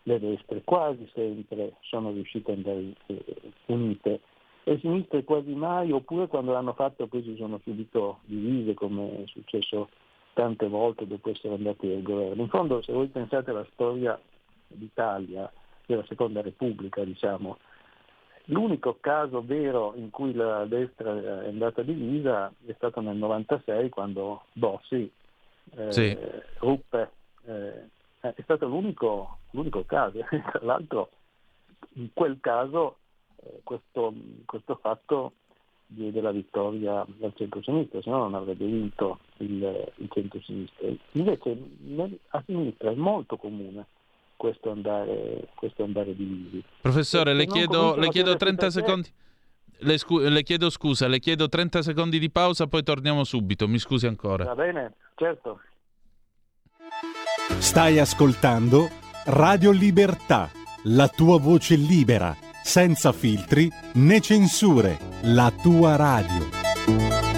le destre quasi sempre sono riuscite ad andare eh, unite e le sinistre quasi mai, oppure quando l'hanno fatto poi si sono subito divise come è successo tante volte dopo essere andati al governo. In fondo se voi pensate alla storia d'Italia, della seconda repubblica diciamo, L'unico caso vero in cui la destra è andata divisa è stato nel 96 quando Bossi eh, Sì. ruppe. eh, è stato l'unico, l'unico caso. Tra l'altro in quel caso eh, questo, questo fatto diede la vittoria al centro-sinistra, se no non avrebbe vinto il, il centro-sinistra. Invece nel- a sinistra è molto comune questo andare, questo andare divisi. Professore, le chiedo, le chiedo chiedersi 30 perché- secondi. Le, scu- le chiedo scusa, le chiedo 30 secondi di pausa, poi torniamo subito. Mi scusi ancora. Va bene, certo. Stai ascoltando Radio Libertà, la tua voce libera, senza filtri né censure, la tua radio.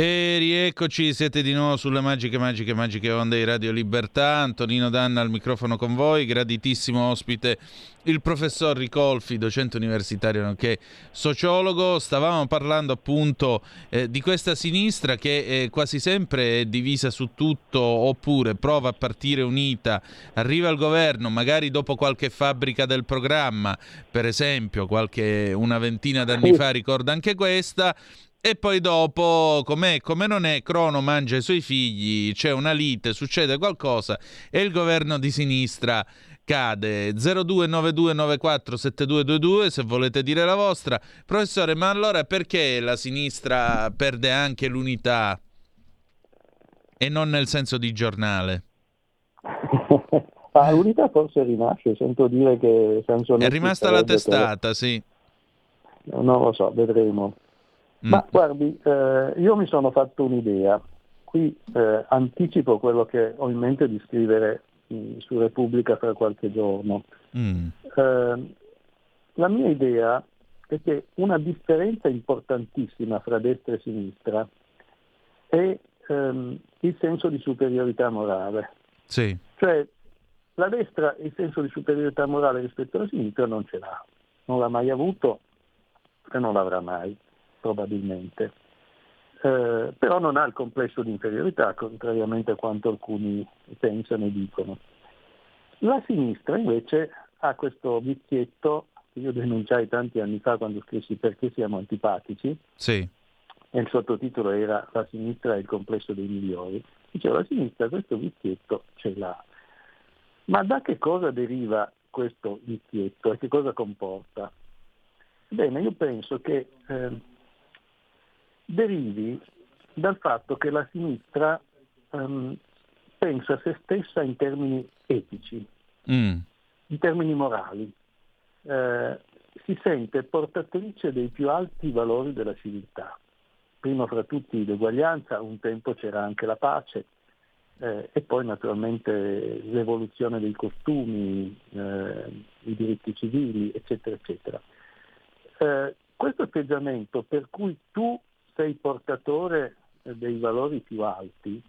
E rieccoci, siete di nuovo sulle magiche, magiche, magiche onde di Radio Libertà. Antonino Danna al microfono con voi, graditissimo ospite il professor Ricolfi, docente universitario nonché sociologo. Stavamo parlando appunto eh, di questa sinistra che eh, quasi sempre è divisa su tutto oppure prova a partire unita, arriva al governo, magari dopo qualche fabbrica del programma, per esempio, qualche una ventina d'anni fa ricorda anche questa. E poi dopo, com'è, come non è, Crono mangia i suoi figli, c'è una lite, succede qualcosa e il governo di sinistra cade. 0292947222 se volete dire la vostra. Professore, ma allora perché la sinistra perde anche l'unità e non nel senso di giornale? Ah, l'unità forse rinasce, sento dire che Sansonetti È rimasta la sarebbe per- testata, sì. Non lo so, vedremo. Mm. Ma guardi, eh, io mi sono fatto un'idea. Qui eh, anticipo quello che ho in mente di scrivere mh, su Repubblica fra qualche giorno. Mm. Eh, la mia idea è che una differenza importantissima fra destra e sinistra è ehm, il senso di superiorità morale. Sì. Cioè, la destra il senso di superiorità morale rispetto alla sinistra non ce l'ha, non l'ha mai avuto e non l'avrà mai, probabilmente. Eh, però non ha il complesso di inferiorità, contrariamente a quanto alcuni pensano e dicono. La sinistra invece ha questo vizietto che io denunciai tanti anni fa quando scrissi Perché siamo antipatici, Sì. e il sottotitolo era La sinistra è il complesso dei migliori. Dicevo, la sinistra questo vizietto ce l'ha. Ma da che cosa deriva questo vizietto e che cosa comporta? Bene, io penso che eh, derivi dal fatto che la sinistra ehm, pensa a se stessa in termini etici, Mm. in termini morali, Eh, si sente portatrice dei più alti valori della civiltà. Prima fra tutti l'eguaglianza, un tempo c'era anche la pace eh, e poi naturalmente l'evoluzione dei costumi, eh, i diritti civili, eccetera, eccetera. Eh, questo atteggiamento per cui tu sei portatore dei valori più alti,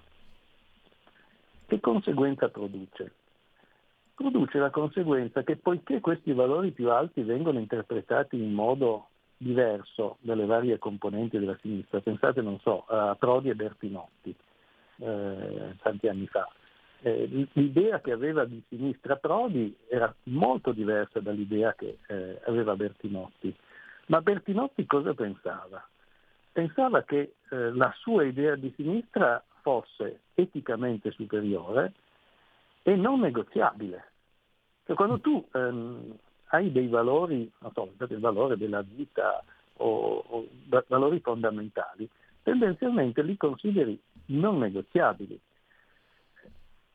che conseguenza produce? Produce la conseguenza che poiché questi valori più alti vengono interpretati in modo diverso dalle varie componenti della sinistra, pensate, non so, a Prodi e Bertinotti, eh, tanti anni fa, eh, l'idea che aveva di sinistra Prodi era molto diversa dall'idea che eh, aveva Bertinotti. Ma Bertinotti cosa pensava? Pensava che eh, la sua idea di sinistra fosse eticamente superiore e non negoziabile. Cioè, quando tu ehm, hai dei valori, non so, il valore della vita o, o va- valori fondamentali, tendenzialmente li consideri non negoziabili.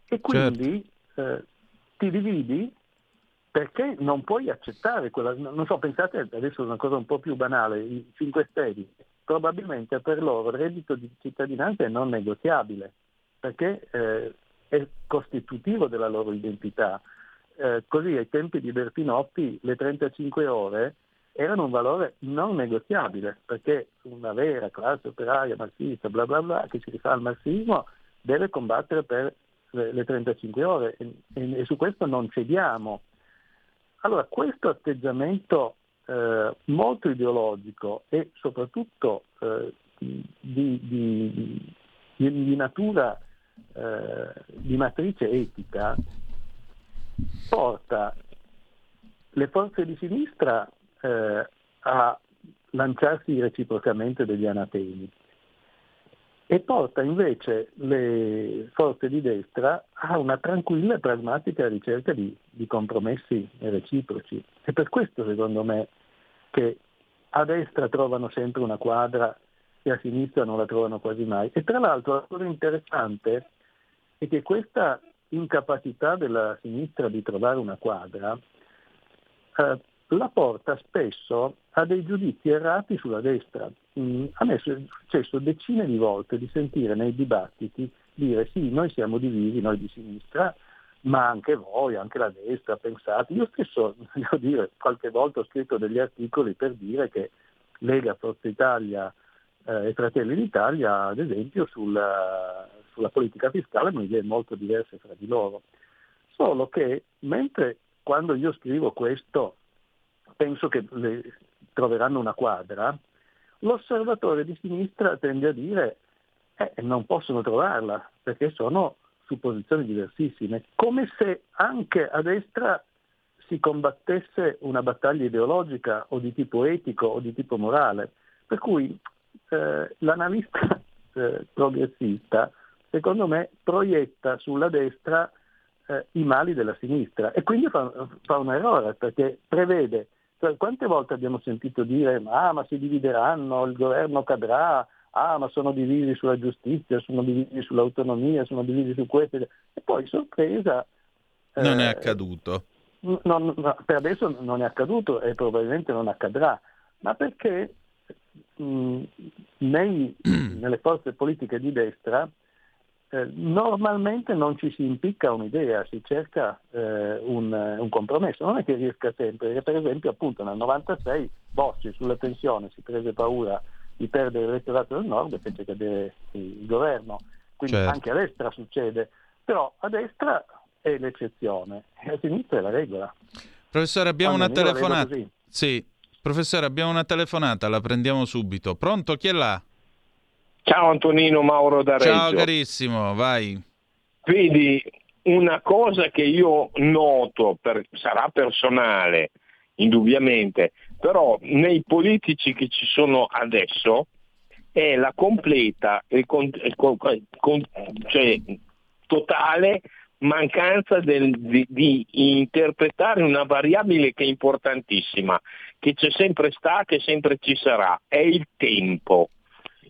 E quindi eh, ti dividi perché non puoi accettare quella, non so, pensate adesso a una cosa un po' più banale, i 5 Stelle, probabilmente per loro il reddito di cittadinanza è non negoziabile, perché eh, è costitutivo della loro identità. Eh, così ai tempi di Bertinotti le 35 ore erano un valore non negoziabile, perché una vera classe operaia marxista, bla bla bla, che si rifà al marxismo, deve combattere per le, le 35 ore e, e- e su questo non cediamo. Allora, questo atteggiamento eh, molto ideologico e soprattutto eh, di, di- di- natura eh, di matrice etica porta le forze di sinistra eh, a lanciarsi reciprocamente degli anatemi e porta invece le forze di destra a una tranquilla e pragmatica ricerca di, di compromessi reciproci. E per questo secondo me che a destra trovano sempre una quadra e a sinistra non la trovano quasi mai. E tra l'altro la cosa interessante è che questa incapacità della sinistra di trovare una quadra eh, la porta spesso a dei giudizi errati sulla destra. Mm, a me è successo decine di volte di sentire nei dibattiti dire sì, noi siamo divisi, noi di sinistra, ma anche voi, anche la destra, pensate. Io stesso, devo dire, qualche volta ho scritto degli articoli per dire che Lega, Forza Italia eh, e Fratelli d'Italia, ad esempio, sulla, sulla politica fiscale hanno idee molto diverse fra di loro. Solo che mentre quando io scrivo questo penso che troveranno una quadra, l'osservatore di sinistra tende a dire eh, non possono trovarla perché sono su posizioni diversissime, come se anche a destra si combattesse una battaglia ideologica o di tipo etico o di tipo morale. Per cui eh, l'analista eh, progressista, secondo me, proietta sulla destra eh, i mali della sinistra e quindi fa, fa un errore perché prevede, cioè, quante volte abbiamo sentito dire ah ma si divideranno, il governo cadrà, ah ma sono divisi sulla giustizia, sono divisi sull'autonomia, sono divisi su questo e poi sorpresa Non è eh, accaduto. No, no, per adesso non è accaduto e probabilmente non accadrà, ma perché mh, nei- nelle forze politiche di destra eh, normalmente non ci si impicca un'idea, si cerca eh, un, un compromesso, non è che riesca sempre, perché per esempio appunto nel 96 Bossi sulle pensioni si prese paura di perdere l'elettorato del nord e fece cadere il governo, quindi Certo. anche a destra succede, però a destra è l'eccezione e a sinistra è la regola. Professore, abbiamo una Almeno vedo telefonata. Sì, professore, abbiamo una telefonata, la prendiamo subito. Pronto? Chi è là? Ciao Antonino Mauro da Reggio. Ciao carissimo, vai. Vedi, una cosa che io noto, per- sarà personale, indubbiamente, però nei politici che ci sono adesso è la completa e con- con- con- cioè, totale mancanza del- di, di interpretare una variabile che è importantissima, che c'è sempre stata e sempre ci sarà, è il tempo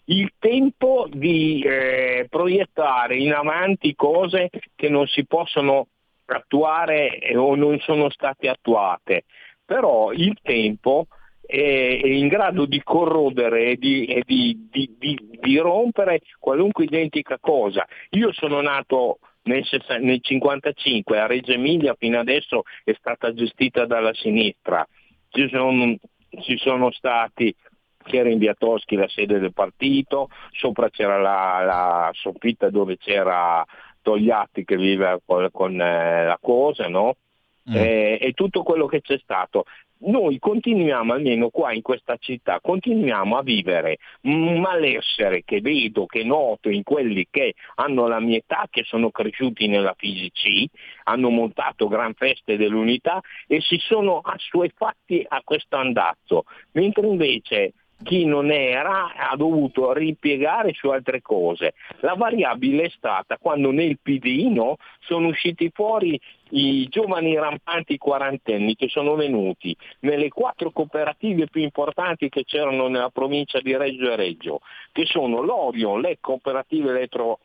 il tempo di eh, proiettare in avanti cose che non si possono attuare eh, o non sono state attuate, però il tempo è, in grado di corrodere e di, di- di- di- rompere qualunque identica cosa. Io sono nato nel, sessa- nel 55, a Reggio Emilia fino adesso è stata gestita dalla sinistra. Ci sono, ci sono stati c'era in via Toschi la sede del partito, sopra c'era la, la soffitta dove c'era Togliatti che vive con, con, eh, la cosa, no? Mm. Eh, e tutto quello che c'è stato. Noi continuiamo, almeno qua in questa città, continuiamo a vivere un malessere che vedo, che noto in quelli che hanno la mia età, che sono cresciuti nella FISIC, hanno montato gran feste dell'unità e si sono assuefatti a questo andazzo, mentre invece chi non era ha dovuto ripiegare su altre cose. La variabile è stata quando nel PD no, sono usciti fuori i giovani rampanti quarantenni che sono venuti nelle quattro cooperative più importanti che c'erano nella provincia di Reggio e Reggio, che sono l'Orion, le cooperative elettro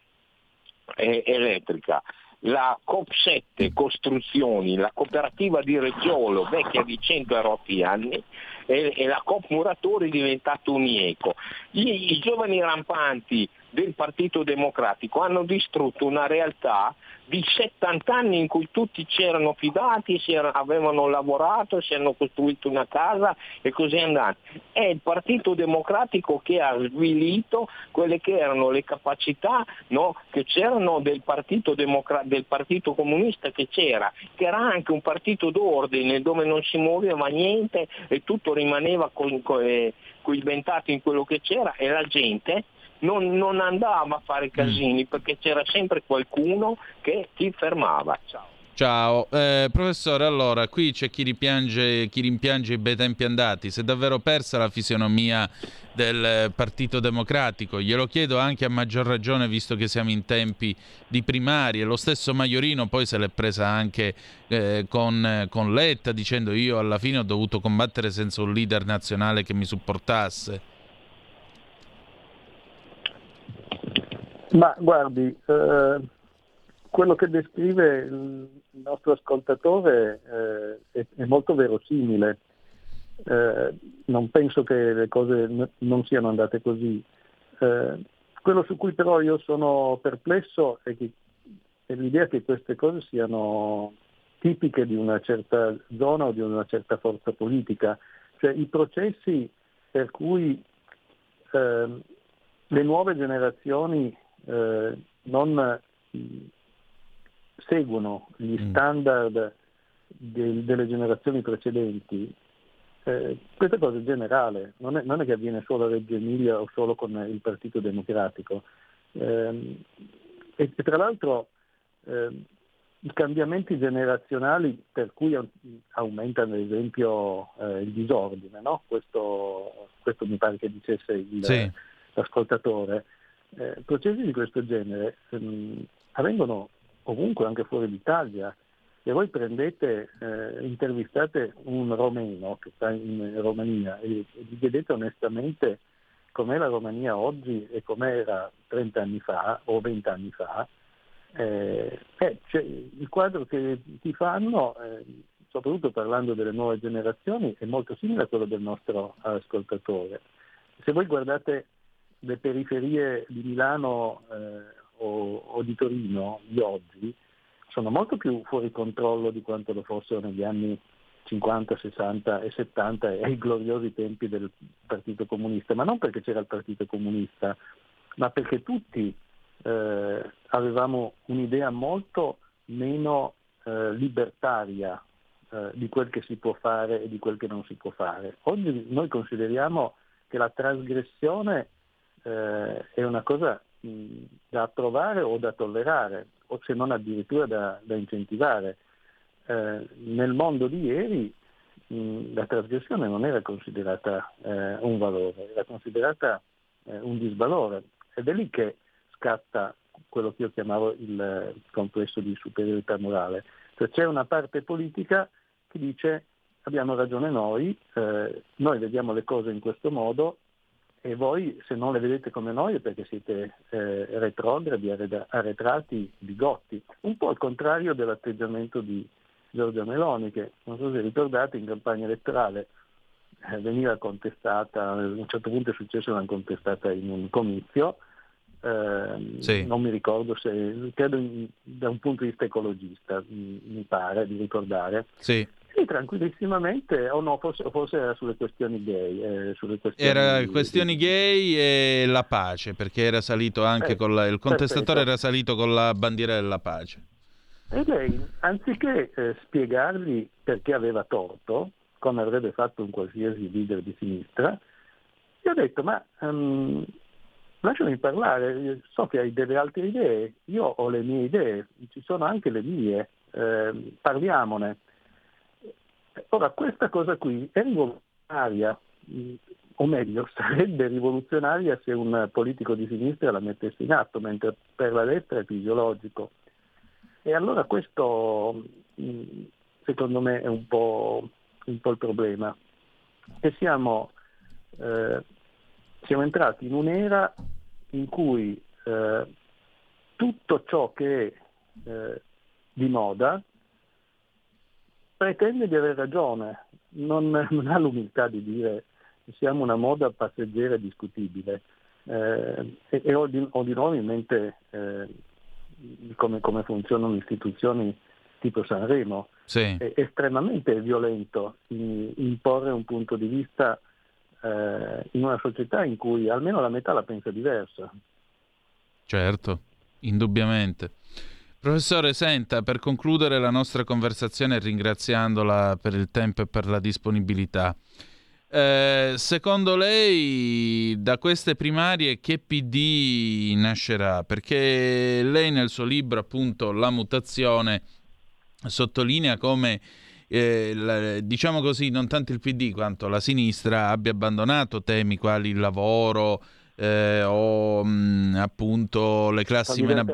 elettrica, la COP7 Costruzioni, la cooperativa di Reggiolo, vecchia di 100 e rotti anni, e, e la COP Muratori diventato un IECO. I, I giovani rampanti del Partito Democratico hanno distrutto una realtà di 70 anni in cui tutti ci erano fidati, si era- avevano lavorato, si hanno costruito una casa e così è andato. È il Partito Democratico che ha svilito quelle che erano le capacità no, che c'erano del partito, Democra- del partito Comunista che c'era, che era anche un partito d'ordine dove non si muoveva niente e tutto rimaneva eh, coibentato in quello che c'era e la gente non, non andava a fare casini perché c'era sempre qualcuno che ti fermava. Ciao. Ciao, Eh, professore. Allora, qui c'è chi rimpiange, chi rimpiange i bei tempi andati. Si è davvero persa la fisionomia del Partito Democratico. Glielo chiedo anche a maggior ragione, visto che siamo in tempi di primarie. Lo stesso Maiorino poi se l'è presa anche eh, con, con Letta, dicendo io alla fine ho dovuto combattere senza un leader nazionale che mi supportasse. Ma guardi, eh, quello che descrive il nostro ascoltatore eh, è, è molto verosimile. Eh, non penso che le cose n- non siano andate così. Eh, quello su cui però io sono perplesso è, che, è l'idea che queste cose siano tipiche di una certa zona o di una certa forza politica. Cioè i processi per cui ehm, le nuove generazioni eh, non seguono gli Mm. standard del- delle generazioni precedenti, eh, questa cosa è generale, non è, non è che avviene solo a Reggio Emilia o solo con il Partito Democratico. Ehm, e, e tra l'altro ehm, i cambiamenti generazionali per cui au- aumentano ad esempio eh, il disordine, no? questo, questo mi pare che dicesse il, Sì. l'ascoltatore, eh, processi di questo genere ehm, avvengono ovunque, anche fuori d'Italia. Se voi prendete, eh, intervistate un romeno che sta in Romania e, gli chiedete onestamente com'è la Romania oggi e com'era 30 anni fa o 20 anni fa, eh, cioè, il quadro che ti fanno, eh, soprattutto parlando delle nuove generazioni, è molto simile a quello del nostro ascoltatore. Se voi guardate le periferie di Milano eh, o, o di Torino di oggi, sono molto più fuori controllo di quanto lo fossero negli anni 50, 60 e 70 e ai gloriosi tempi del Partito Comunista, ma non perché c'era il Partito Comunista, ma perché tutti eh, avevamo un'idea molto meno eh, libertaria eh, di quel che si può fare e di quel che non si può fare. Oggi noi consideriamo che la trasgressione eh, è una cosa mh, da approvare o da tollerare, o se non addirittura da, da incentivare. Eh, nel mondo di ieri mh, la trasgressione non era considerata eh, un valore, era considerata eh, un disvalore ed è lì che scatta quello che io chiamavo il complesso di superiorità morale. Cioè c'è una parte politica che dice abbiamo ragione noi, eh, noi vediamo le cose in questo modo e voi se non le vedete come noi è perché siete eh, retrogradi, arretrati, bigotti. Un po' al contrario dell'atteggiamento di Giorgia Meloni che, non so se ricordate, in campagna elettorale eh, veniva contestata, a un certo punto è successo una contestata in un comizio, eh, Sì. non mi ricordo se, credo in- da un punto di vista ecologista, mi mi pare di ricordare, Sì. Sì, tranquillissimamente, o no, forse, forse era sulle questioni gay. eh, sulle questioni Era di- questioni gay e la pace, perché era salito anche Eh, con la, il contestatore perfetto. era salito con la bandiera della pace. E lei, anziché eh, spiegargli perché aveva torto, come avrebbe fatto un qualsiasi leader di sinistra, gli ha detto, ma ehm, lasciami parlare, so che hai delle altre idee, io ho le mie idee, ci sono anche le mie, ehm, parliamone. Ora, questa cosa qui è rivoluzionaria, o meglio, sarebbe rivoluzionaria se un politico di sinistra la mettesse in atto, mentre per la destra è fisiologico. E allora questo secondo me è un po', un po' il problema. Che siamo, eh, siamo entrati in un'era in cui eh, tutto ciò che è eh, di moda pretende di aver ragione, non, non ha l'umiltà di dire che siamo una moda passeggera e discutibile. Eh, e, e ho, di, ho di nuovo in mente eh, come, come funzionano istituzioni tipo Sanremo. Sì. È estremamente violento imporre un punto di vista eh, in una società in cui almeno la metà la pensa diversa. Certo, indubbiamente. Professore, senta, per concludere la nostra conversazione ringraziandola per il tempo e per la disponibilità, eh, secondo lei da queste primarie che PD nascerà? Perché lei nel suo libro appunto La mutazione sottolinea come eh, la- diciamo così, non tanto il PD quanto la sinistra abbia abbandonato temi quali il lavoro eh, o mh, appunto le La classi meno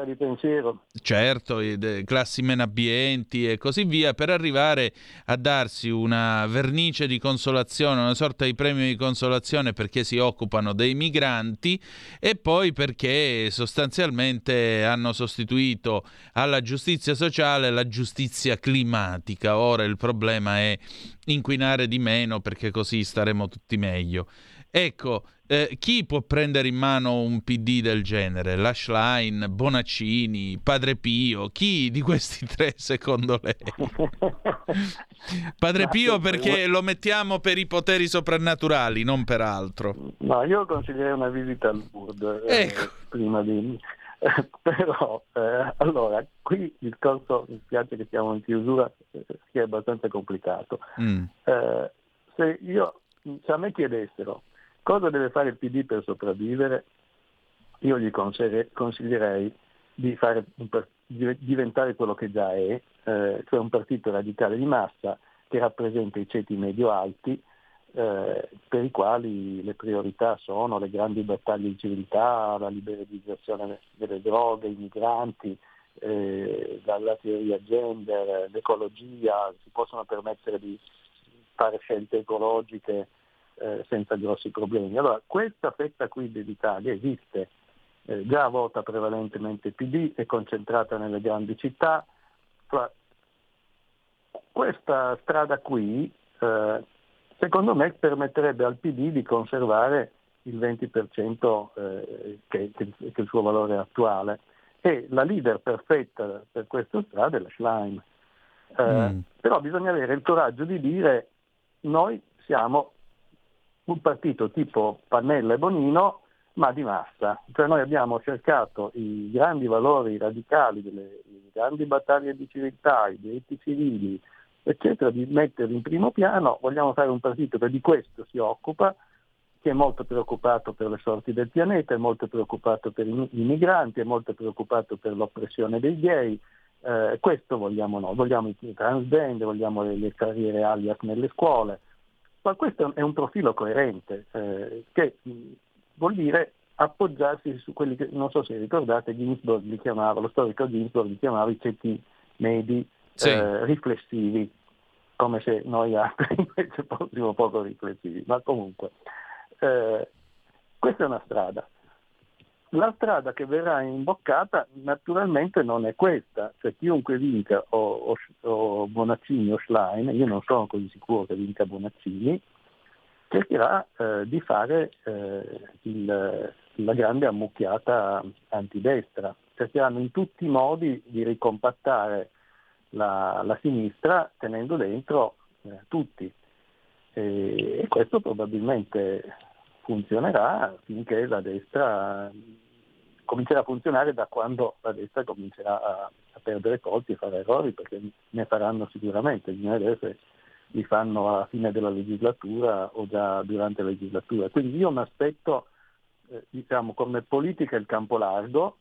certo, de- classi meno abbienti e così via, per arrivare a darsi una vernice di consolazione, una sorta di premio di consolazione perché si occupano dei migranti e poi perché sostanzialmente hanno sostituito alla giustizia sociale la giustizia climatica. Ora il problema è inquinare di meno perché così staremo tutti meglio. Ecco, eh, chi può prendere in mano un PD del genere? La Schlein, Bonaccini, Padre Pio? Chi di questi tre secondo lei? Padre Pio perché lo mettiamo per i poteri soprannaturali, non per altro. No, io consiglierei una visita al Lourdes eh, Ecco. prima di... eh, però, eh, allora, qui il discorso, mi spiace che siamo in chiusura, eh, è abbastanza complicato. Mm, Eh, se, io, se a me chiedessero cosa deve fare il PD per sopravvivere, io gli consiglierei, di fare di- diventare quello che già è, eh, cioè un partito radicale di massa che rappresenta i ceti medio-alti, eh, per i quali le priorità sono le grandi battaglie di civiltà, la liberalizzazione delle droghe, i migranti, eh, la teoria gender, l'ecologia, si possono permettere di fare scelte ecologiche eh, senza grossi problemi. Allora, questa fetta qui dell'Italia esiste, eh, già vota prevalentemente PD, è concentrata nelle grandi città. Questa strada qui, eh, secondo me, permetterebbe al PD di conservare il 20% eh, che, che- che è il suo valore attuale. E la leader perfetta per questa strada è la Schlein. Eh, Mm. Però bisogna avere il coraggio di dire noi siamo un partito tipo Pannella e Bonino, ma di massa. Cioè noi abbiamo cercato i grandi valori radicali delle grandi battaglie di civiltà, i diritti civili, eccetera, di metterli in primo piano, vogliamo fare un partito che di questo si occupa, che è molto preoccupato per le sorti del pianeta, è molto preoccupato per i migranti, è molto preoccupato per l'oppressione dei gay, eh, questo vogliamo noi, vogliamo i transgender, vogliamo le, le carriere alias nelle scuole, ma questo è un profilo coerente eh, che mh, vuol dire appoggiarsi su quelli che, non so se ricordate, Ginsburg li chiamava, lo storico Ginsburg li chiamava i ceti medi Sì. eh, riflessivi, come se noi altri invece fossimo poco riflessivi, ma comunque eh, questa è una strada. La strada che verrà imboccata naturalmente non è questa, cioè chiunque vinca o, o, o Bonaccini o Schlein, io non sono così sicuro che vinca Bonaccini, cercherà eh, di fare eh, il- la grande ammucchiata antidestra, cercheranno in tutti i modi di ricompattare la, la sinistra tenendo dentro eh, tutti. E, e questo probabilmente funzionerà finché la destra comincerà a funzionare da quando la destra comincerà a, a perdere colpi e fare errori perché ne faranno sicuramente, bisogna vedere se li fanno alla fine della legislatura o già durante la legislatura. Quindi io mi aspetto eh, diciamo come politica il campo largo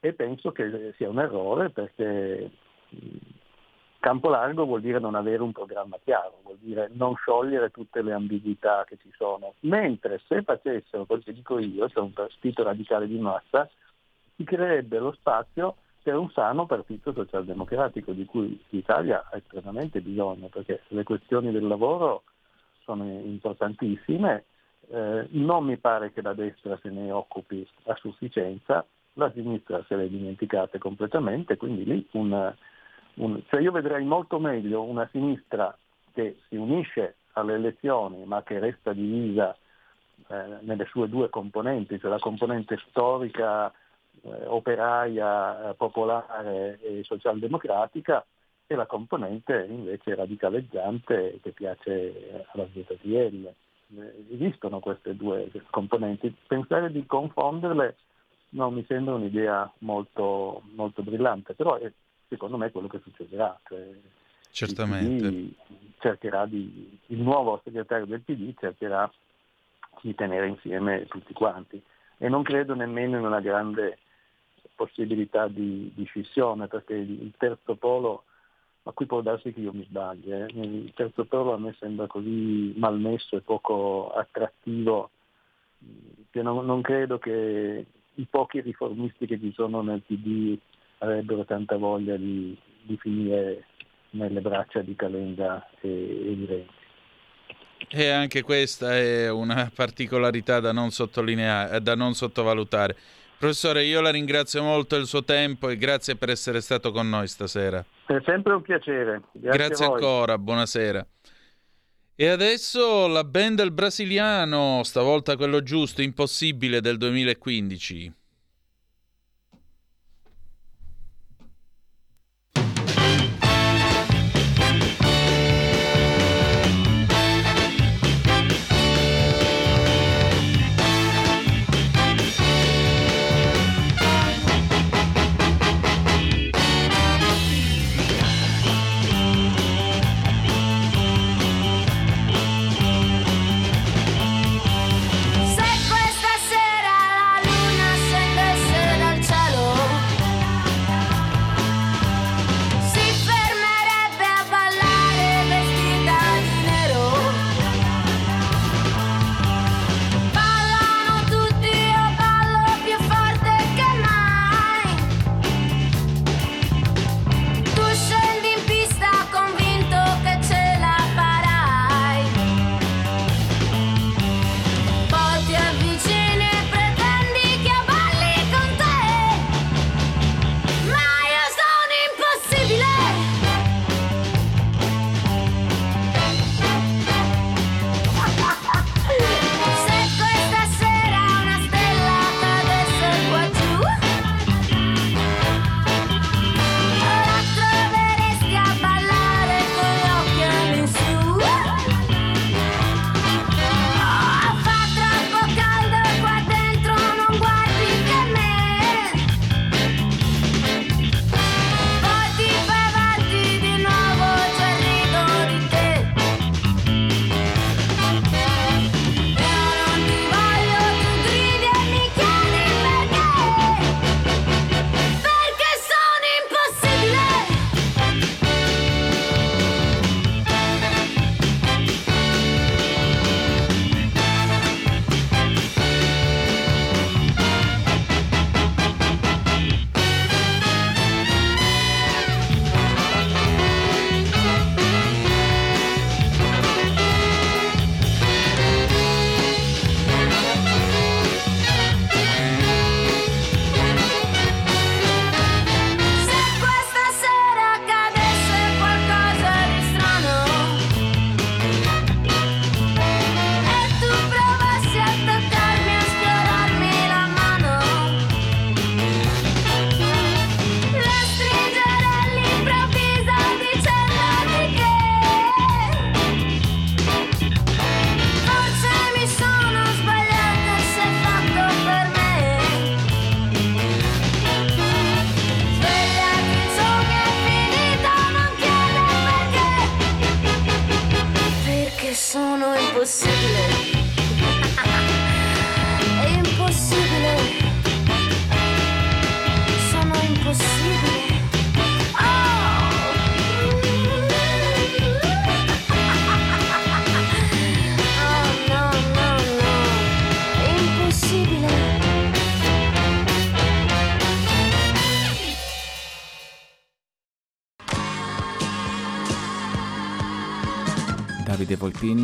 e penso che sia un errore perché campo largo vuol dire non avere un programma chiaro, vuol dire non sciogliere tutte le ambiguità che ci sono, mentre se facessero quel che dico io, cioè un partito radicale di massa, si creerebbe lo spazio per un sano partito socialdemocratico di cui l'Italia ha estremamente bisogno, perché le questioni del lavoro sono importantissime, eh, non mi pare che la destra se ne occupi a sufficienza, la sinistra se le è dimenticate completamente, quindi lì un, un- cioè io vedrei molto meglio una sinistra che si unisce alle elezioni ma che resta divisa eh, nelle sue due componenti, cioè la componente storica, eh, operaia, eh, popolare e socialdemocratica e la componente invece radicaleggiante che piace alla ZTL. Eh, Esistono queste due componenti, pensare di confonderle non mi sembra un'idea molto, molto brillante, però è secondo me quello che succederà. Cioè, Certamente. di, il nuovo segretario del PD cercherà di tenere insieme tutti quanti e non credo nemmeno in una grande possibilità di, di scissione perché il il terzo polo, ma qui può darsi che io mi sbagli, eh, il terzo polo a me sembra così malmesso e poco attrattivo che non, non credo che i pochi riformisti che ci sono nel PD avrebbero tanta voglia di, di finire nelle braccia di Calenda e, e di Renzi. E anche questa è una particolarità da non sottolineare, da non sottovalutare. Professore, io la ringrazio molto del suo tempo e grazie per essere stato con noi stasera. È sempre un piacere. Grazie, Grazie ancora, buonasera. E adesso la band del brasiliano, stavolta quello giusto, impossibile del 2015.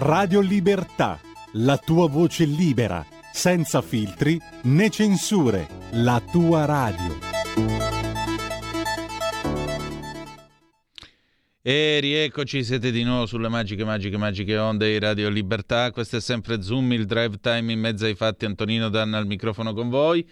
Radio Libertà, la tua voce libera, senza filtri né censure, la tua radio. E rieccoci, siete di nuovo sulle magiche, magiche, magiche onde di Radio Libertà. Questo è sempre Zoom, il drive time in mezzo ai fatti. Antonino Danna al microfono con voi.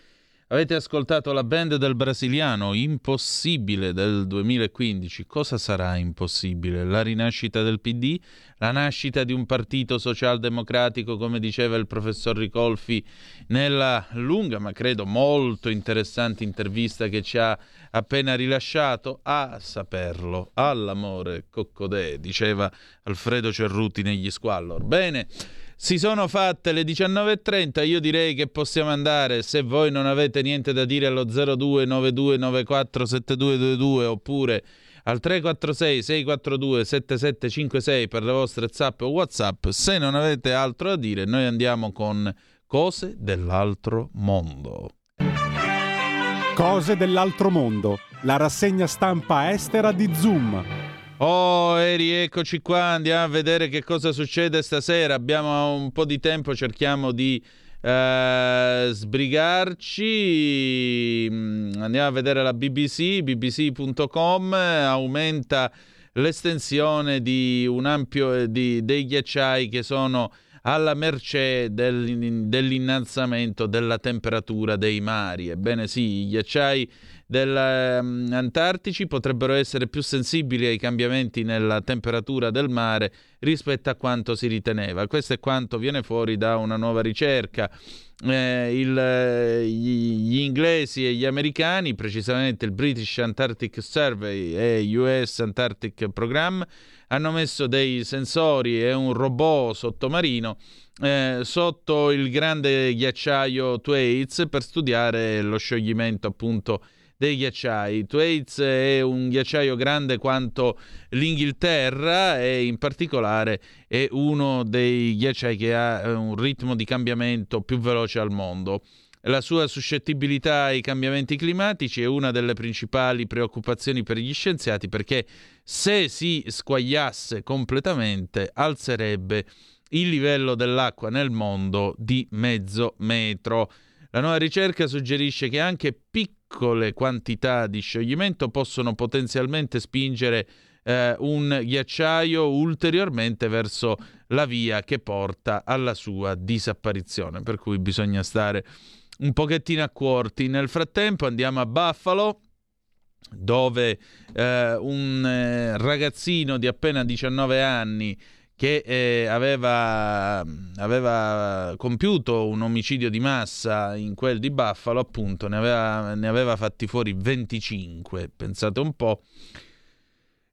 Avete ascoltato la band del brasiliano Impossibile del 2015. Cosa sarà impossibile? La rinascita del PD? La nascita di un partito socialdemocratico, come diceva il professor Ricolfi nella lunga, ma credo molto interessante intervista che ci ha appena rilasciato? A saperlo, all'amore coccodè, diceva Alfredo Cerruti negli Squallor. Bene. Si sono fatte le 19.30, io direi che possiamo andare, se voi non avete niente da dire allo 0292947222 oppure al 346 642 7756 per le vostre zap o whatsapp, se non avete altro da dire noi andiamo con cose dell'altro mondo. Cose dell'altro mondo, la rassegna stampa estera di Zoom. Oh, Eri, eccoci qua, andiamo a vedere che cosa succede stasera. Abbiamo un po' di tempo, cerchiamo di eh, sbrigarci. Mm, Andiamo a vedere la BBC, bbc.com, aumenta l'estensione di un ampio di, dei ghiacciai che sono alla mercé del- dell'innalzamento della temperatura dei mari. Ebbene sì, i ghiacciai dell'Antartici potrebbero essere più sensibili ai cambiamenti nella temperatura del mare rispetto a quanto si riteneva. Questo è quanto viene fuori da una nuova ricerca. Eh, il, eh, gli inglesi e gli americani, precisamente il British Antarctic Survey e US Antarctic Program, hanno messo dei sensori e un robot sottomarino eh, sotto il grande ghiacciaio Thwaites per studiare lo scioglimento appunto dei ghiacciai. Thwaites è un ghiacciaio grande quanto l'Inghilterra e in particolare è uno dei ghiacciai che ha eh, un ritmo di cambiamento più veloce al mondo. La sua suscettibilità ai cambiamenti climatici è una delle principali preoccupazioni per gli scienziati perché se si squagliasse completamente alzerebbe il livello dell'acqua nel mondo di mezzo metro. La nuova ricerca suggerisce che anche piccole quantità di scioglimento possono potenzialmente spingere eh, un ghiacciaio ulteriormente verso la via che porta alla sua disapparizione, per cui bisogna stare un pochettino accorti. Nel frattempo andiamo a Buffalo dove eh, un eh, ragazzino di appena 19 anni che eh, aveva, aveva compiuto un omicidio di massa in quel di Buffalo, appunto, ne aveva, ne aveva fatti fuori 25, pensate un po'.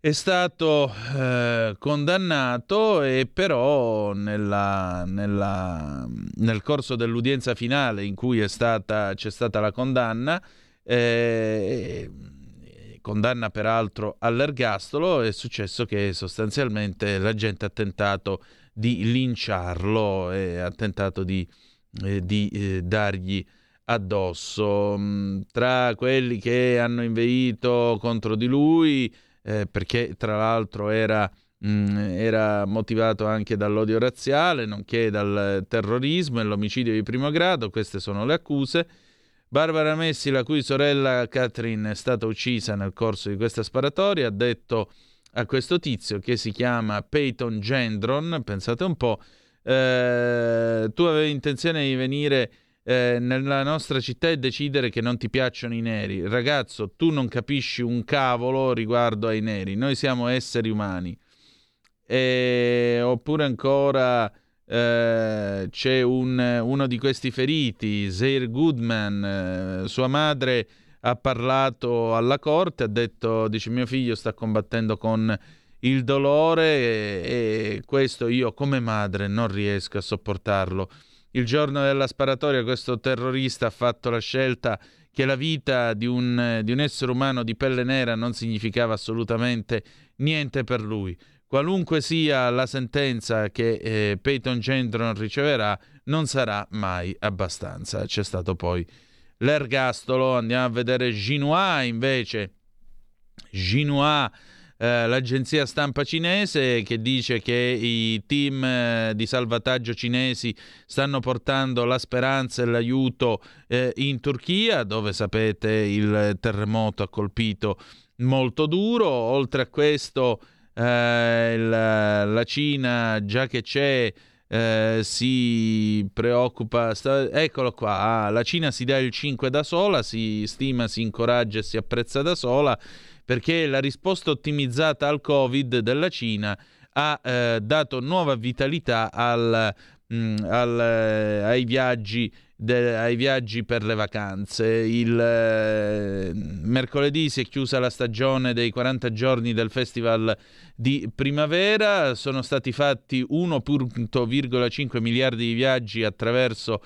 È stato eh, condannato e però nella- nella- nel corso dell'udienza finale in cui stata- c'è stata la condanna, eh, condanna peraltro all'ergastolo, è successo che sostanzialmente la gente ha tentato di linciarlo e ha tentato di, eh, di, eh, dargli addosso. Mm, Tra quelli che hanno inveito contro di lui, eh, perché tra l'altro era, mm, era motivato anche dall'odio razziale, nonché dal terrorismo e l'omicidio di primo grado, queste sono le accuse. Barbara Messi, la cui sorella Catherine è stata uccisa nel corso di questa sparatoria, ha detto a questo tizio che si chiama Peyton Gendron, pensate un po', eh, tu avevi intenzione di venire eh, nella nostra città e decidere che non ti piacciono i neri. Ragazzo, tu non capisci un cavolo riguardo ai neri, noi siamo esseri umani. E- oppure ancora eh, c'è un- uno di questi feriti, Zaire Goodman, eh, sua madre ha parlato alla corte, ha detto, dice mio figlio sta combattendo con il dolore e, e questo io come madre non riesco a sopportarlo. Il giorno della sparatoria questo terrorista ha fatto la scelta che la vita di un, di un essere umano di pelle nera non significava assolutamente niente per lui. Qualunque sia la sentenza che eh, Peyton Gendron riceverà, non sarà mai abbastanza. C'è stato poi l'ergastolo. Andiamo a vedere Xinhua invece. Xinhua, eh, l'agenzia stampa cinese che dice che i team eh, di salvataggio cinesi stanno portando la speranza e l'aiuto eh, in Turchia, dove sapete il terremoto ha colpito molto duro. Oltre a questo, eh, la, la Cina, già che c'è, eh, si preoccupa. Sta, eccolo qua. Ah, la Cina si dà il 5 da sola, si stima, si incoraggia e si apprezza da sola perché la risposta ottimizzata al Covid della Cina ha eh, dato nuova vitalità al, mh, al, eh, ai, viaggi de, ai viaggi per le vacanze. Il eh, mercoledì si è chiusa la stagione dei 40 giorni del Festival di primavera, sono stati fatti 1,5 miliardi di viaggi attraverso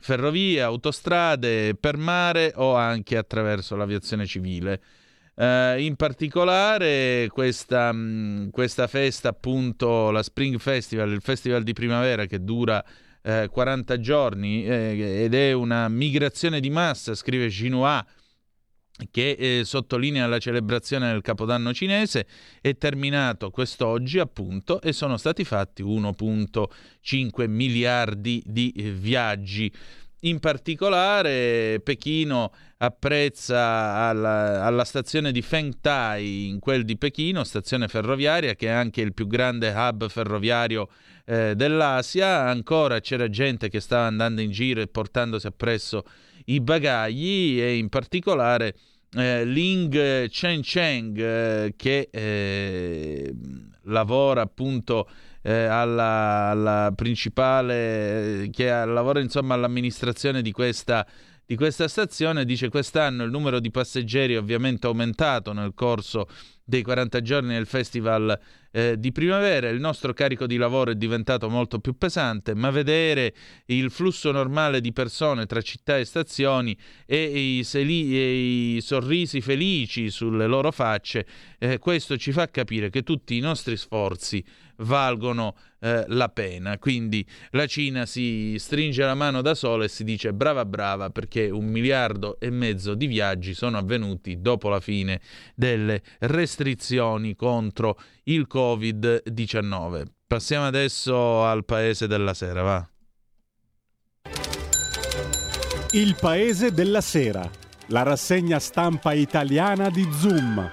ferrovie, autostrade, per mare o anche attraverso l'aviazione civile. Uh, in particolare questa, mh, questa, festa, appunto, la Spring Festival, il festival di primavera che dura eh, 40 giorni eh, ed è una migrazione di massa, scrive Xinhua, che eh, sottolinea la celebrazione del Capodanno cinese, è terminato quest'oggi appunto e sono stati fatti 1.5 miliardi di eh, viaggi. In particolare Pechino apprezza alla, alla, stazione di Fengtai, in quel di Pechino, stazione ferroviaria che è anche il più grande hub ferroviario eh, dell'Asia. Ancora c'era gente che stava andando in giro e portandosi appresso i bagagli e in particolare eh, Ling Chen Cheng eh, che eh, lavora appunto eh, alla, alla, principale, che lavora insomma all'amministrazione di questa, di questa stazione, dice quest'anno il numero di passeggeri ovviamente è aumentato nel corso dei 40 giorni del festival eh, di primavera, il nostro carico di lavoro è diventato molto più pesante, ma vedere il flusso normale di persone tra città e stazioni e i, seli- e i sorrisi felici sulle loro facce, eh, questo ci fa capire che tutti i nostri sforzi valgono eh, la pena. Quindi la Cina si stringe la mano da sola e si dice brava brava perché un miliardo e mezzo di viaggi sono avvenuti dopo la fine delle restrizioni contro il Covid-19. Passiamo adesso al paese della sera, va. Il paese della sera, la rassegna stampa italiana di Zoom.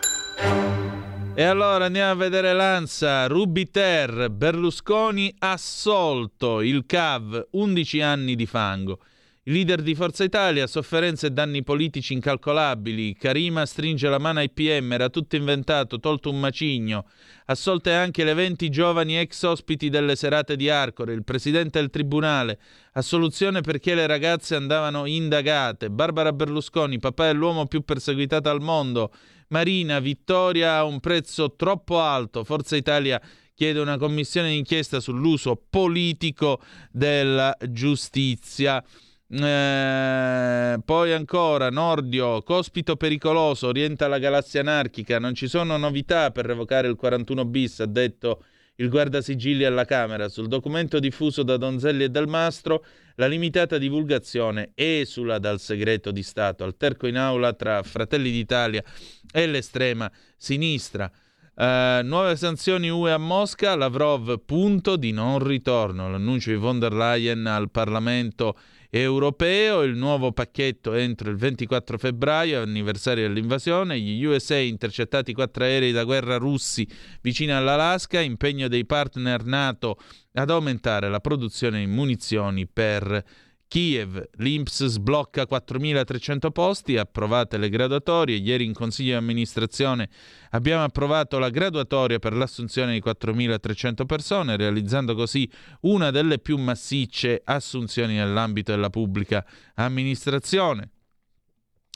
E allora andiamo a vedere l'Ansa, Rubiter, Berlusconi assolto, il CAV, 11 anni di fango. Il leader di Forza Italia, sofferenze e danni politici incalcolabili. Karima stringe la mano ai PM, era tutto inventato, tolto un macigno. Assolte anche le 20 giovani ex ospiti delle serate di Arcore, il presidente del tribunale. Assoluzione perché le ragazze andavano indagate. Barbara Berlusconi, papà è l'uomo più perseguitato al mondo. Marina, vittoria a un prezzo troppo alto. Forza Italia chiede una commissione d'inchiesta sull'uso politico della giustizia. Eh, poi ancora Nordio, cospito pericoloso, orienta la galassia anarchica. Non ci sono novità per revocare il 41 bis, ha detto il guardasigilli alla Camera. Sul documento diffuso da Donzelli e Dal Mastro, la limitata divulgazione esula dal segreto di Stato. Alterco in aula tra Fratelli d'Italia e l'estrema sinistra. Uh, nuove sanzioni UE a Mosca, Lavrov punto di non ritorno. L'annuncio di von der Leyen al Parlamento europeo, il nuovo pacchetto entro il 24 febbraio, anniversario dell'invasione, gli USA intercettati quattro aerei da guerra russi vicino all'Alaska, impegno dei partner NATO ad aumentare la produzione di munizioni per Kiev, l'Inps sblocca 4.300 posti, approvate le graduatorie. Ieri in Consiglio di amministrazione abbiamo approvato la graduatoria per l'assunzione di 4.300 persone, realizzando così una delle più massicce assunzioni nell'ambito della pubblica amministrazione.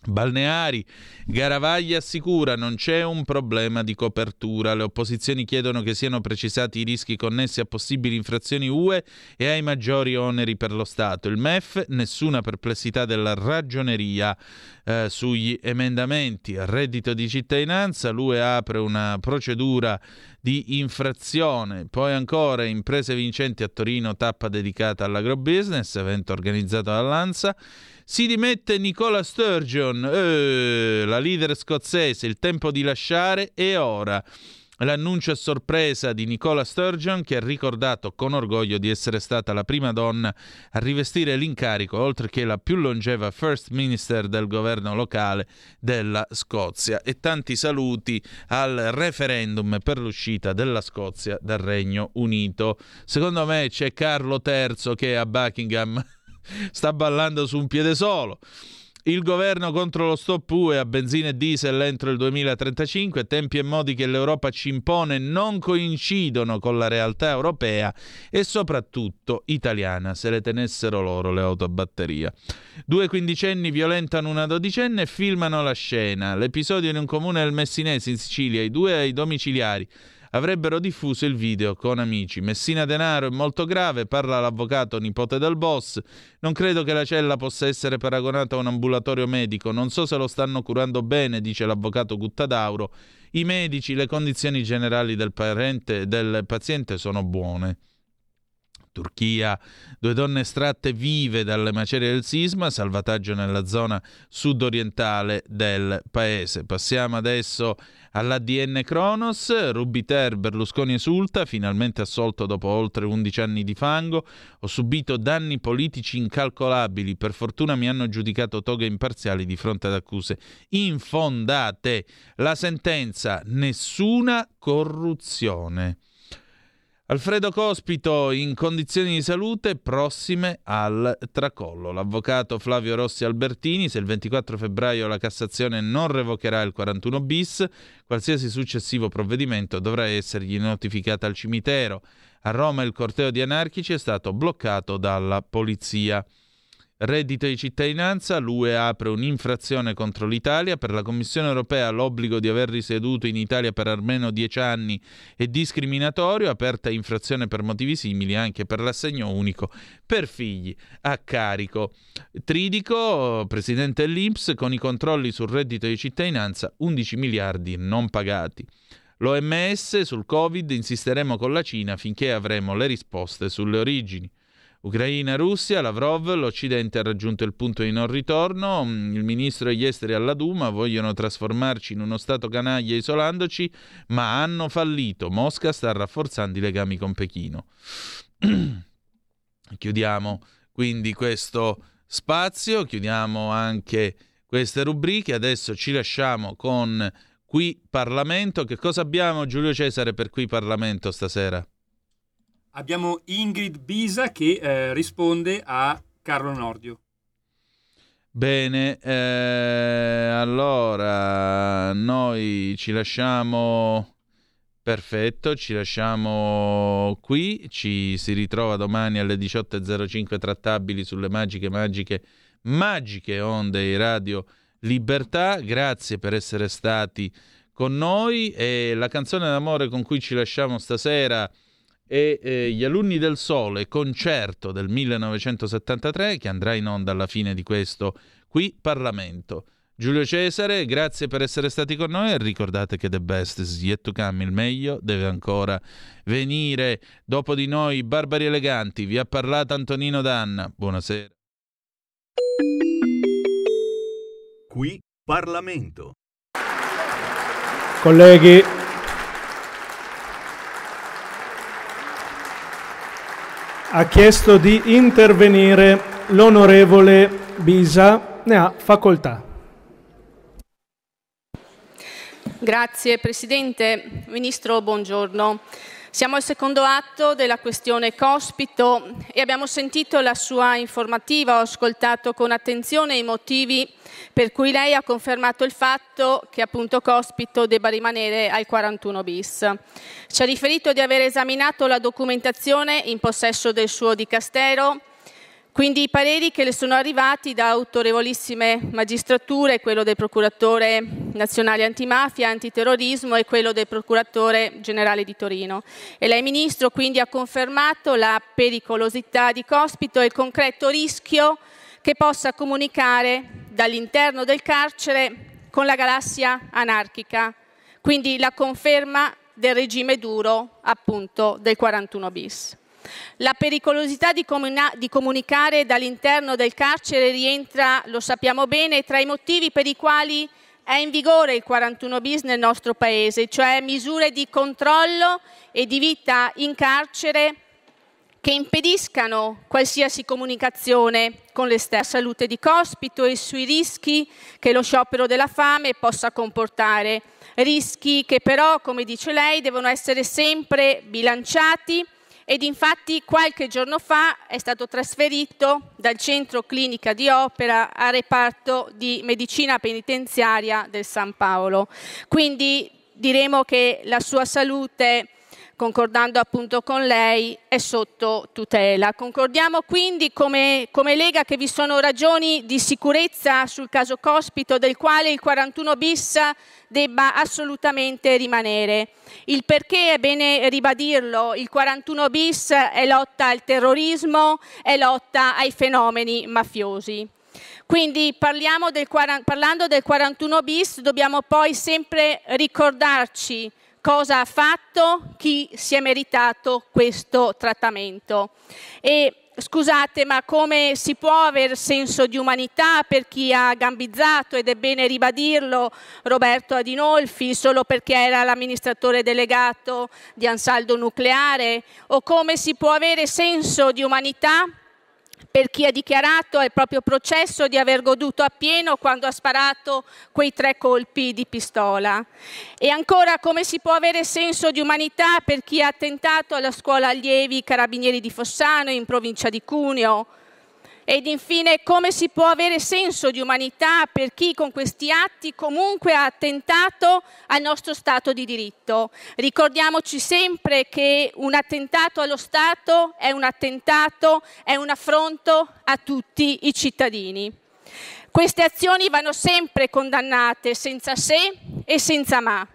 Balneari, Garavaglia assicura non c'è un problema di copertura. Le opposizioni chiedono che siano precisati i rischi connessi a possibili infrazioni UE e ai maggiori oneri per lo Stato. Il MEF, nessuna perplessità della ragioneria eh, sugli emendamenti. Reddito di cittadinanza, l'UE apre una procedura di infrazione. Poi ancora imprese vincenti a Torino, tappa dedicata all'agrobusiness, evento organizzato dall'ANSA. Si dimette Nicola Sturgeon, eh, la leader scozzese, il tempo di lasciare è ora. L'annuncio a sorpresa di Nicola Sturgeon, che ha ricordato con orgoglio di essere stata la prima donna a rivestire l'incarico, oltre che la più longeva First Minister del governo locale della Scozia. E tanti saluti al referendum per l'uscita della Scozia dal Regno Unito. Secondo me c'è Carlo III che a Buckingham sta ballando su un piede solo. Il governo contro lo stop UE a benzina e diesel entro il 2035, tempi e modi che l'Europa ci impone non coincidono con la realtà europea e soprattutto italiana, se le tenessero loro le auto a batteria. Due quindicenni violentano una dodicenne e filmano la scena. L'episodio in un comune del Messinese in Sicilia, i due ai domiciliari avrebbero diffuso il video con amici. Messina Denaro è molto grave, parla l'avvocato nipote del boss. Non credo che la cella possa essere paragonata a un ambulatorio medico. Non so se lo stanno curando bene, dice l'avvocato Guttadauro. I medici, le condizioni generali del, parente, del paziente sono buone. Turchia, due donne estratte vive dalle macerie del sisma, salvataggio nella zona sudorientale del paese. Passiamo adesso all'ADN Kronos, Rubiter Berlusconi esulta, finalmente assolto dopo oltre 11 anni di fango, ho subito danni politici incalcolabili, per fortuna mi hanno giudicato toghe imparziali di fronte ad accuse infondate. La sentenza, nessuna corruzione. Alfredo Cospito in condizioni di salute prossime al tracollo. L'avvocato Flavio Rossi Albertini, se il 24 febbraio la Cassazione non revocherà il 41 bis, qualsiasi successivo provvedimento dovrà essergli notificato al cimitero. A Roma il corteo di anarchici è stato bloccato dalla polizia. Reddito di cittadinanza, l'UE apre un'infrazione contro l'Italia, per la Commissione europea l'obbligo di aver risieduto in Italia per almeno dieci anni è discriminatorio, aperta infrazione per motivi simili anche per l'assegno unico per figli a carico. Tridico, presidente dell'Inps, con i controlli sul reddito di cittadinanza 11 miliardi non pagati. L'OMS sul Covid insisteremo con la Cina finché avremo le risposte sulle origini. Ucraina, Russia, Lavrov, l'Occidente ha raggiunto il punto di non ritorno, il ministro degli esteri alla Duma vogliono trasformarci in uno Stato canaglia isolandoci, ma hanno fallito. Mosca sta rafforzando i legami con Pechino. chiudiamo quindi questo spazio, chiudiamo anche queste rubriche, adesso ci lasciamo con Qui Parlamento. Che cosa abbiamo Giulio Cesare per Qui Parlamento stasera? Abbiamo Ingrid Bisa che eh, risponde a Carlo Nordio. Bene, eh, allora noi ci lasciamo. Perfetto, ci lasciamo qui, ci si ritrova domani alle 18.05 trattabili sulle magiche, magiche, magiche onde di Radio Libertà. Grazie per essere stati con noi e la canzone d'amore con cui ci lasciamo stasera e eh, Gli alunni del sole, concerto del 1973 che andrà in onda alla fine di questo qui Parlamento. Giulio Cesare, grazie per essere stati con noi e ricordate che the best is yet to come, il meglio deve ancora venire. Dopo di noi, Barbari Eleganti, vi ha parlato Antonino Danna. Buonasera. Qui Parlamento. Colleghi, ha chiesto di intervenire l'onorevole Bisa, ne ha facoltà. Grazie Presidente. Ministro, buongiorno. Siamo al secondo atto della questione Cospito e abbiamo sentito la sua informativa, ho ascoltato con attenzione i motivi per cui lei ha confermato il fatto che appunto Cospito debba rimanere al 41 bis. Ci ha riferito di aver esaminato la documentazione in possesso del suo dicastero, Quindi i pareri che le sono arrivati da autorevolissime magistrature, quello del procuratore nazionale antimafia, antiterrorismo e quello del procuratore generale di Torino. E lei Ministro quindi ha confermato la pericolosità di Cospito e il concreto rischio che possa comunicare dall'interno del carcere con la galassia anarchica, quindi la conferma del regime duro appunto del 41 bis. La pericolosità di, comuna- di, comunicare dall'interno del carcere rientra, lo sappiamo bene, tra i motivi per i quali è in vigore il 41 bis nel nostro paese, cioè misure di controllo e di vita in carcere che impediscano qualsiasi comunicazione con l'esterno salute di Cospito e sui rischi che lo sciopero della fame possa comportare. Rischi che però, come dice lei, devono essere sempre bilanciati ed infatti qualche giorno fa è stato trasferito dal centro clinica di Opera al reparto di medicina penitenziaria del San Paolo. Quindi diremo che la sua salute concordando appunto con lei, è sotto tutela. Concordiamo quindi come, come, Lega che vi sono ragioni di sicurezza sul caso Cospito del quale il 41 bis debba assolutamente rimanere. Il perché è bene ribadirlo, il 41 bis è lotta al terrorismo, è lotta ai fenomeni mafiosi. Quindi del, parlando del 41 bis dobbiamo poi sempre ricordarci cosa ha fatto chi si è meritato questo trattamento. E scusate, ma come si può avere senso di umanità per chi ha gambizzato, ed è bene ribadirlo, Roberto Adinolfi solo perché era l'amministratore delegato di Ansaldo Nucleare? O come si può avere senso di umanità per chi ha dichiarato al proprio processo di aver goduto appieno quando ha sparato quei tre colpi di pistola. E ancora come si può avere senso di umanità per chi ha attentato alla scuola allievi carabinieri di Fossano in provincia di Cuneo, ed infine come si può avere senso di umanità per chi con questi atti comunque ha attentato al nostro Stato di diritto. Ricordiamoci sempre che un attentato allo Stato è un attentato, è un affronto a tutti i cittadini. Queste azioni vanno sempre condannate senza se e senza ma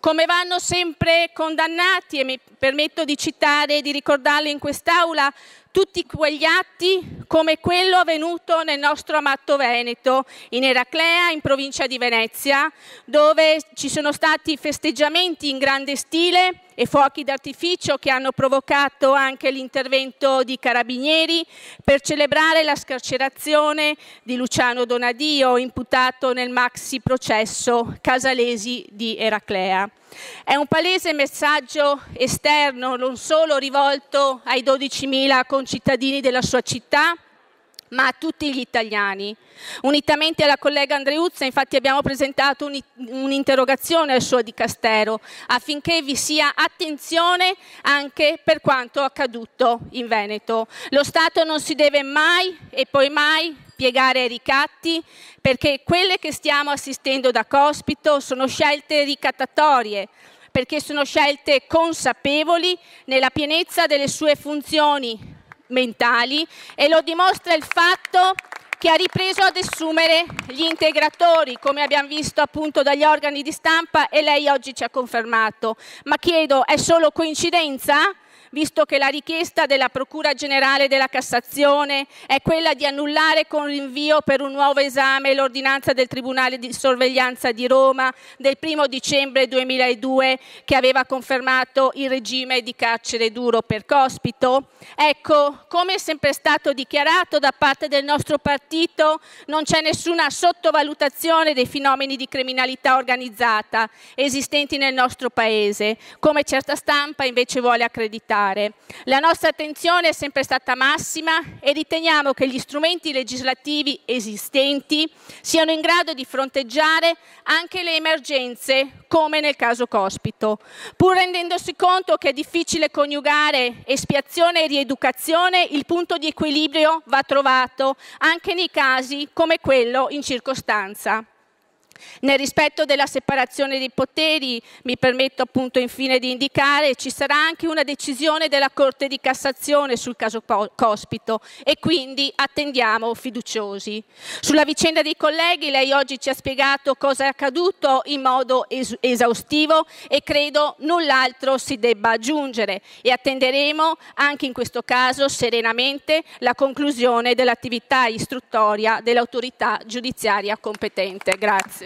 come vanno sempre condannati, e mi permetto di citare e di ricordarli in quest'Aula, tutti quegli atti come quello avvenuto nel nostro amato Veneto, in Eraclea, in provincia di Venezia, dove ci sono stati festeggiamenti in grande stile e fuochi d'artificio che hanno provocato anche l'intervento di carabinieri per celebrare la scarcerazione di Luciano Donadio, imputato nel maxi processo Casalesi di Eraclea. È un palese messaggio esterno, non solo rivolto ai 12.000 concittadini della sua città, ma a tutti gli italiani. Unitamente alla collega Andreuzza, infatti, abbiamo presentato un'interrogazione al suo dicastero affinché vi sia attenzione anche per quanto accaduto in Veneto. Lo Stato non si deve mai e poi mai piegare ai ricatti perché quelle che stiamo assistendo da Cospito sono scelte ricattatorie perché sono scelte consapevoli nella pienezza delle sue funzioni mentali e lo dimostra il fatto che ha ripreso ad assumere gli integratori, come abbiamo visto appunto dagli organi di stampa e lei oggi ci ha confermato. Ma chiedo, è solo coincidenza? Visto che la richiesta della Procura Generale della Cassazione è quella di annullare con rinvio per un nuovo esame l'ordinanza del Tribunale di sorveglianza di Roma del 1 dicembre 2002 che aveva confermato il regime di carcere duro per Cospito? Ecco, come è sempre stato dichiarato da parte del nostro partito, non c'è nessuna sottovalutazione dei fenomeni di criminalità organizzata esistenti nel nostro Paese, come certa stampa invece vuole accreditare fare. La nostra attenzione è sempre stata massima e riteniamo che gli strumenti legislativi esistenti siano in grado di fronteggiare anche le emergenze, come nel caso Cospito, pur rendendosi conto che è difficile coniugare espiazione e rieducazione, il punto di equilibrio va trovato anche nei casi come quello in circostanza. Nel rispetto della separazione dei poteri, mi permetto appunto infine di indicare, ci sarà anche una decisione della Corte di Cassazione sul caso Co- Cospito e quindi attendiamo fiduciosi. Sulla vicenda dei colleghi lei oggi ci ha spiegato cosa è accaduto in modo es- esaustivo e credo null'altro si debba aggiungere e attenderemo anche in questo caso serenamente la conclusione dell'attività istruttoria dell'autorità giudiziaria competente. Grazie.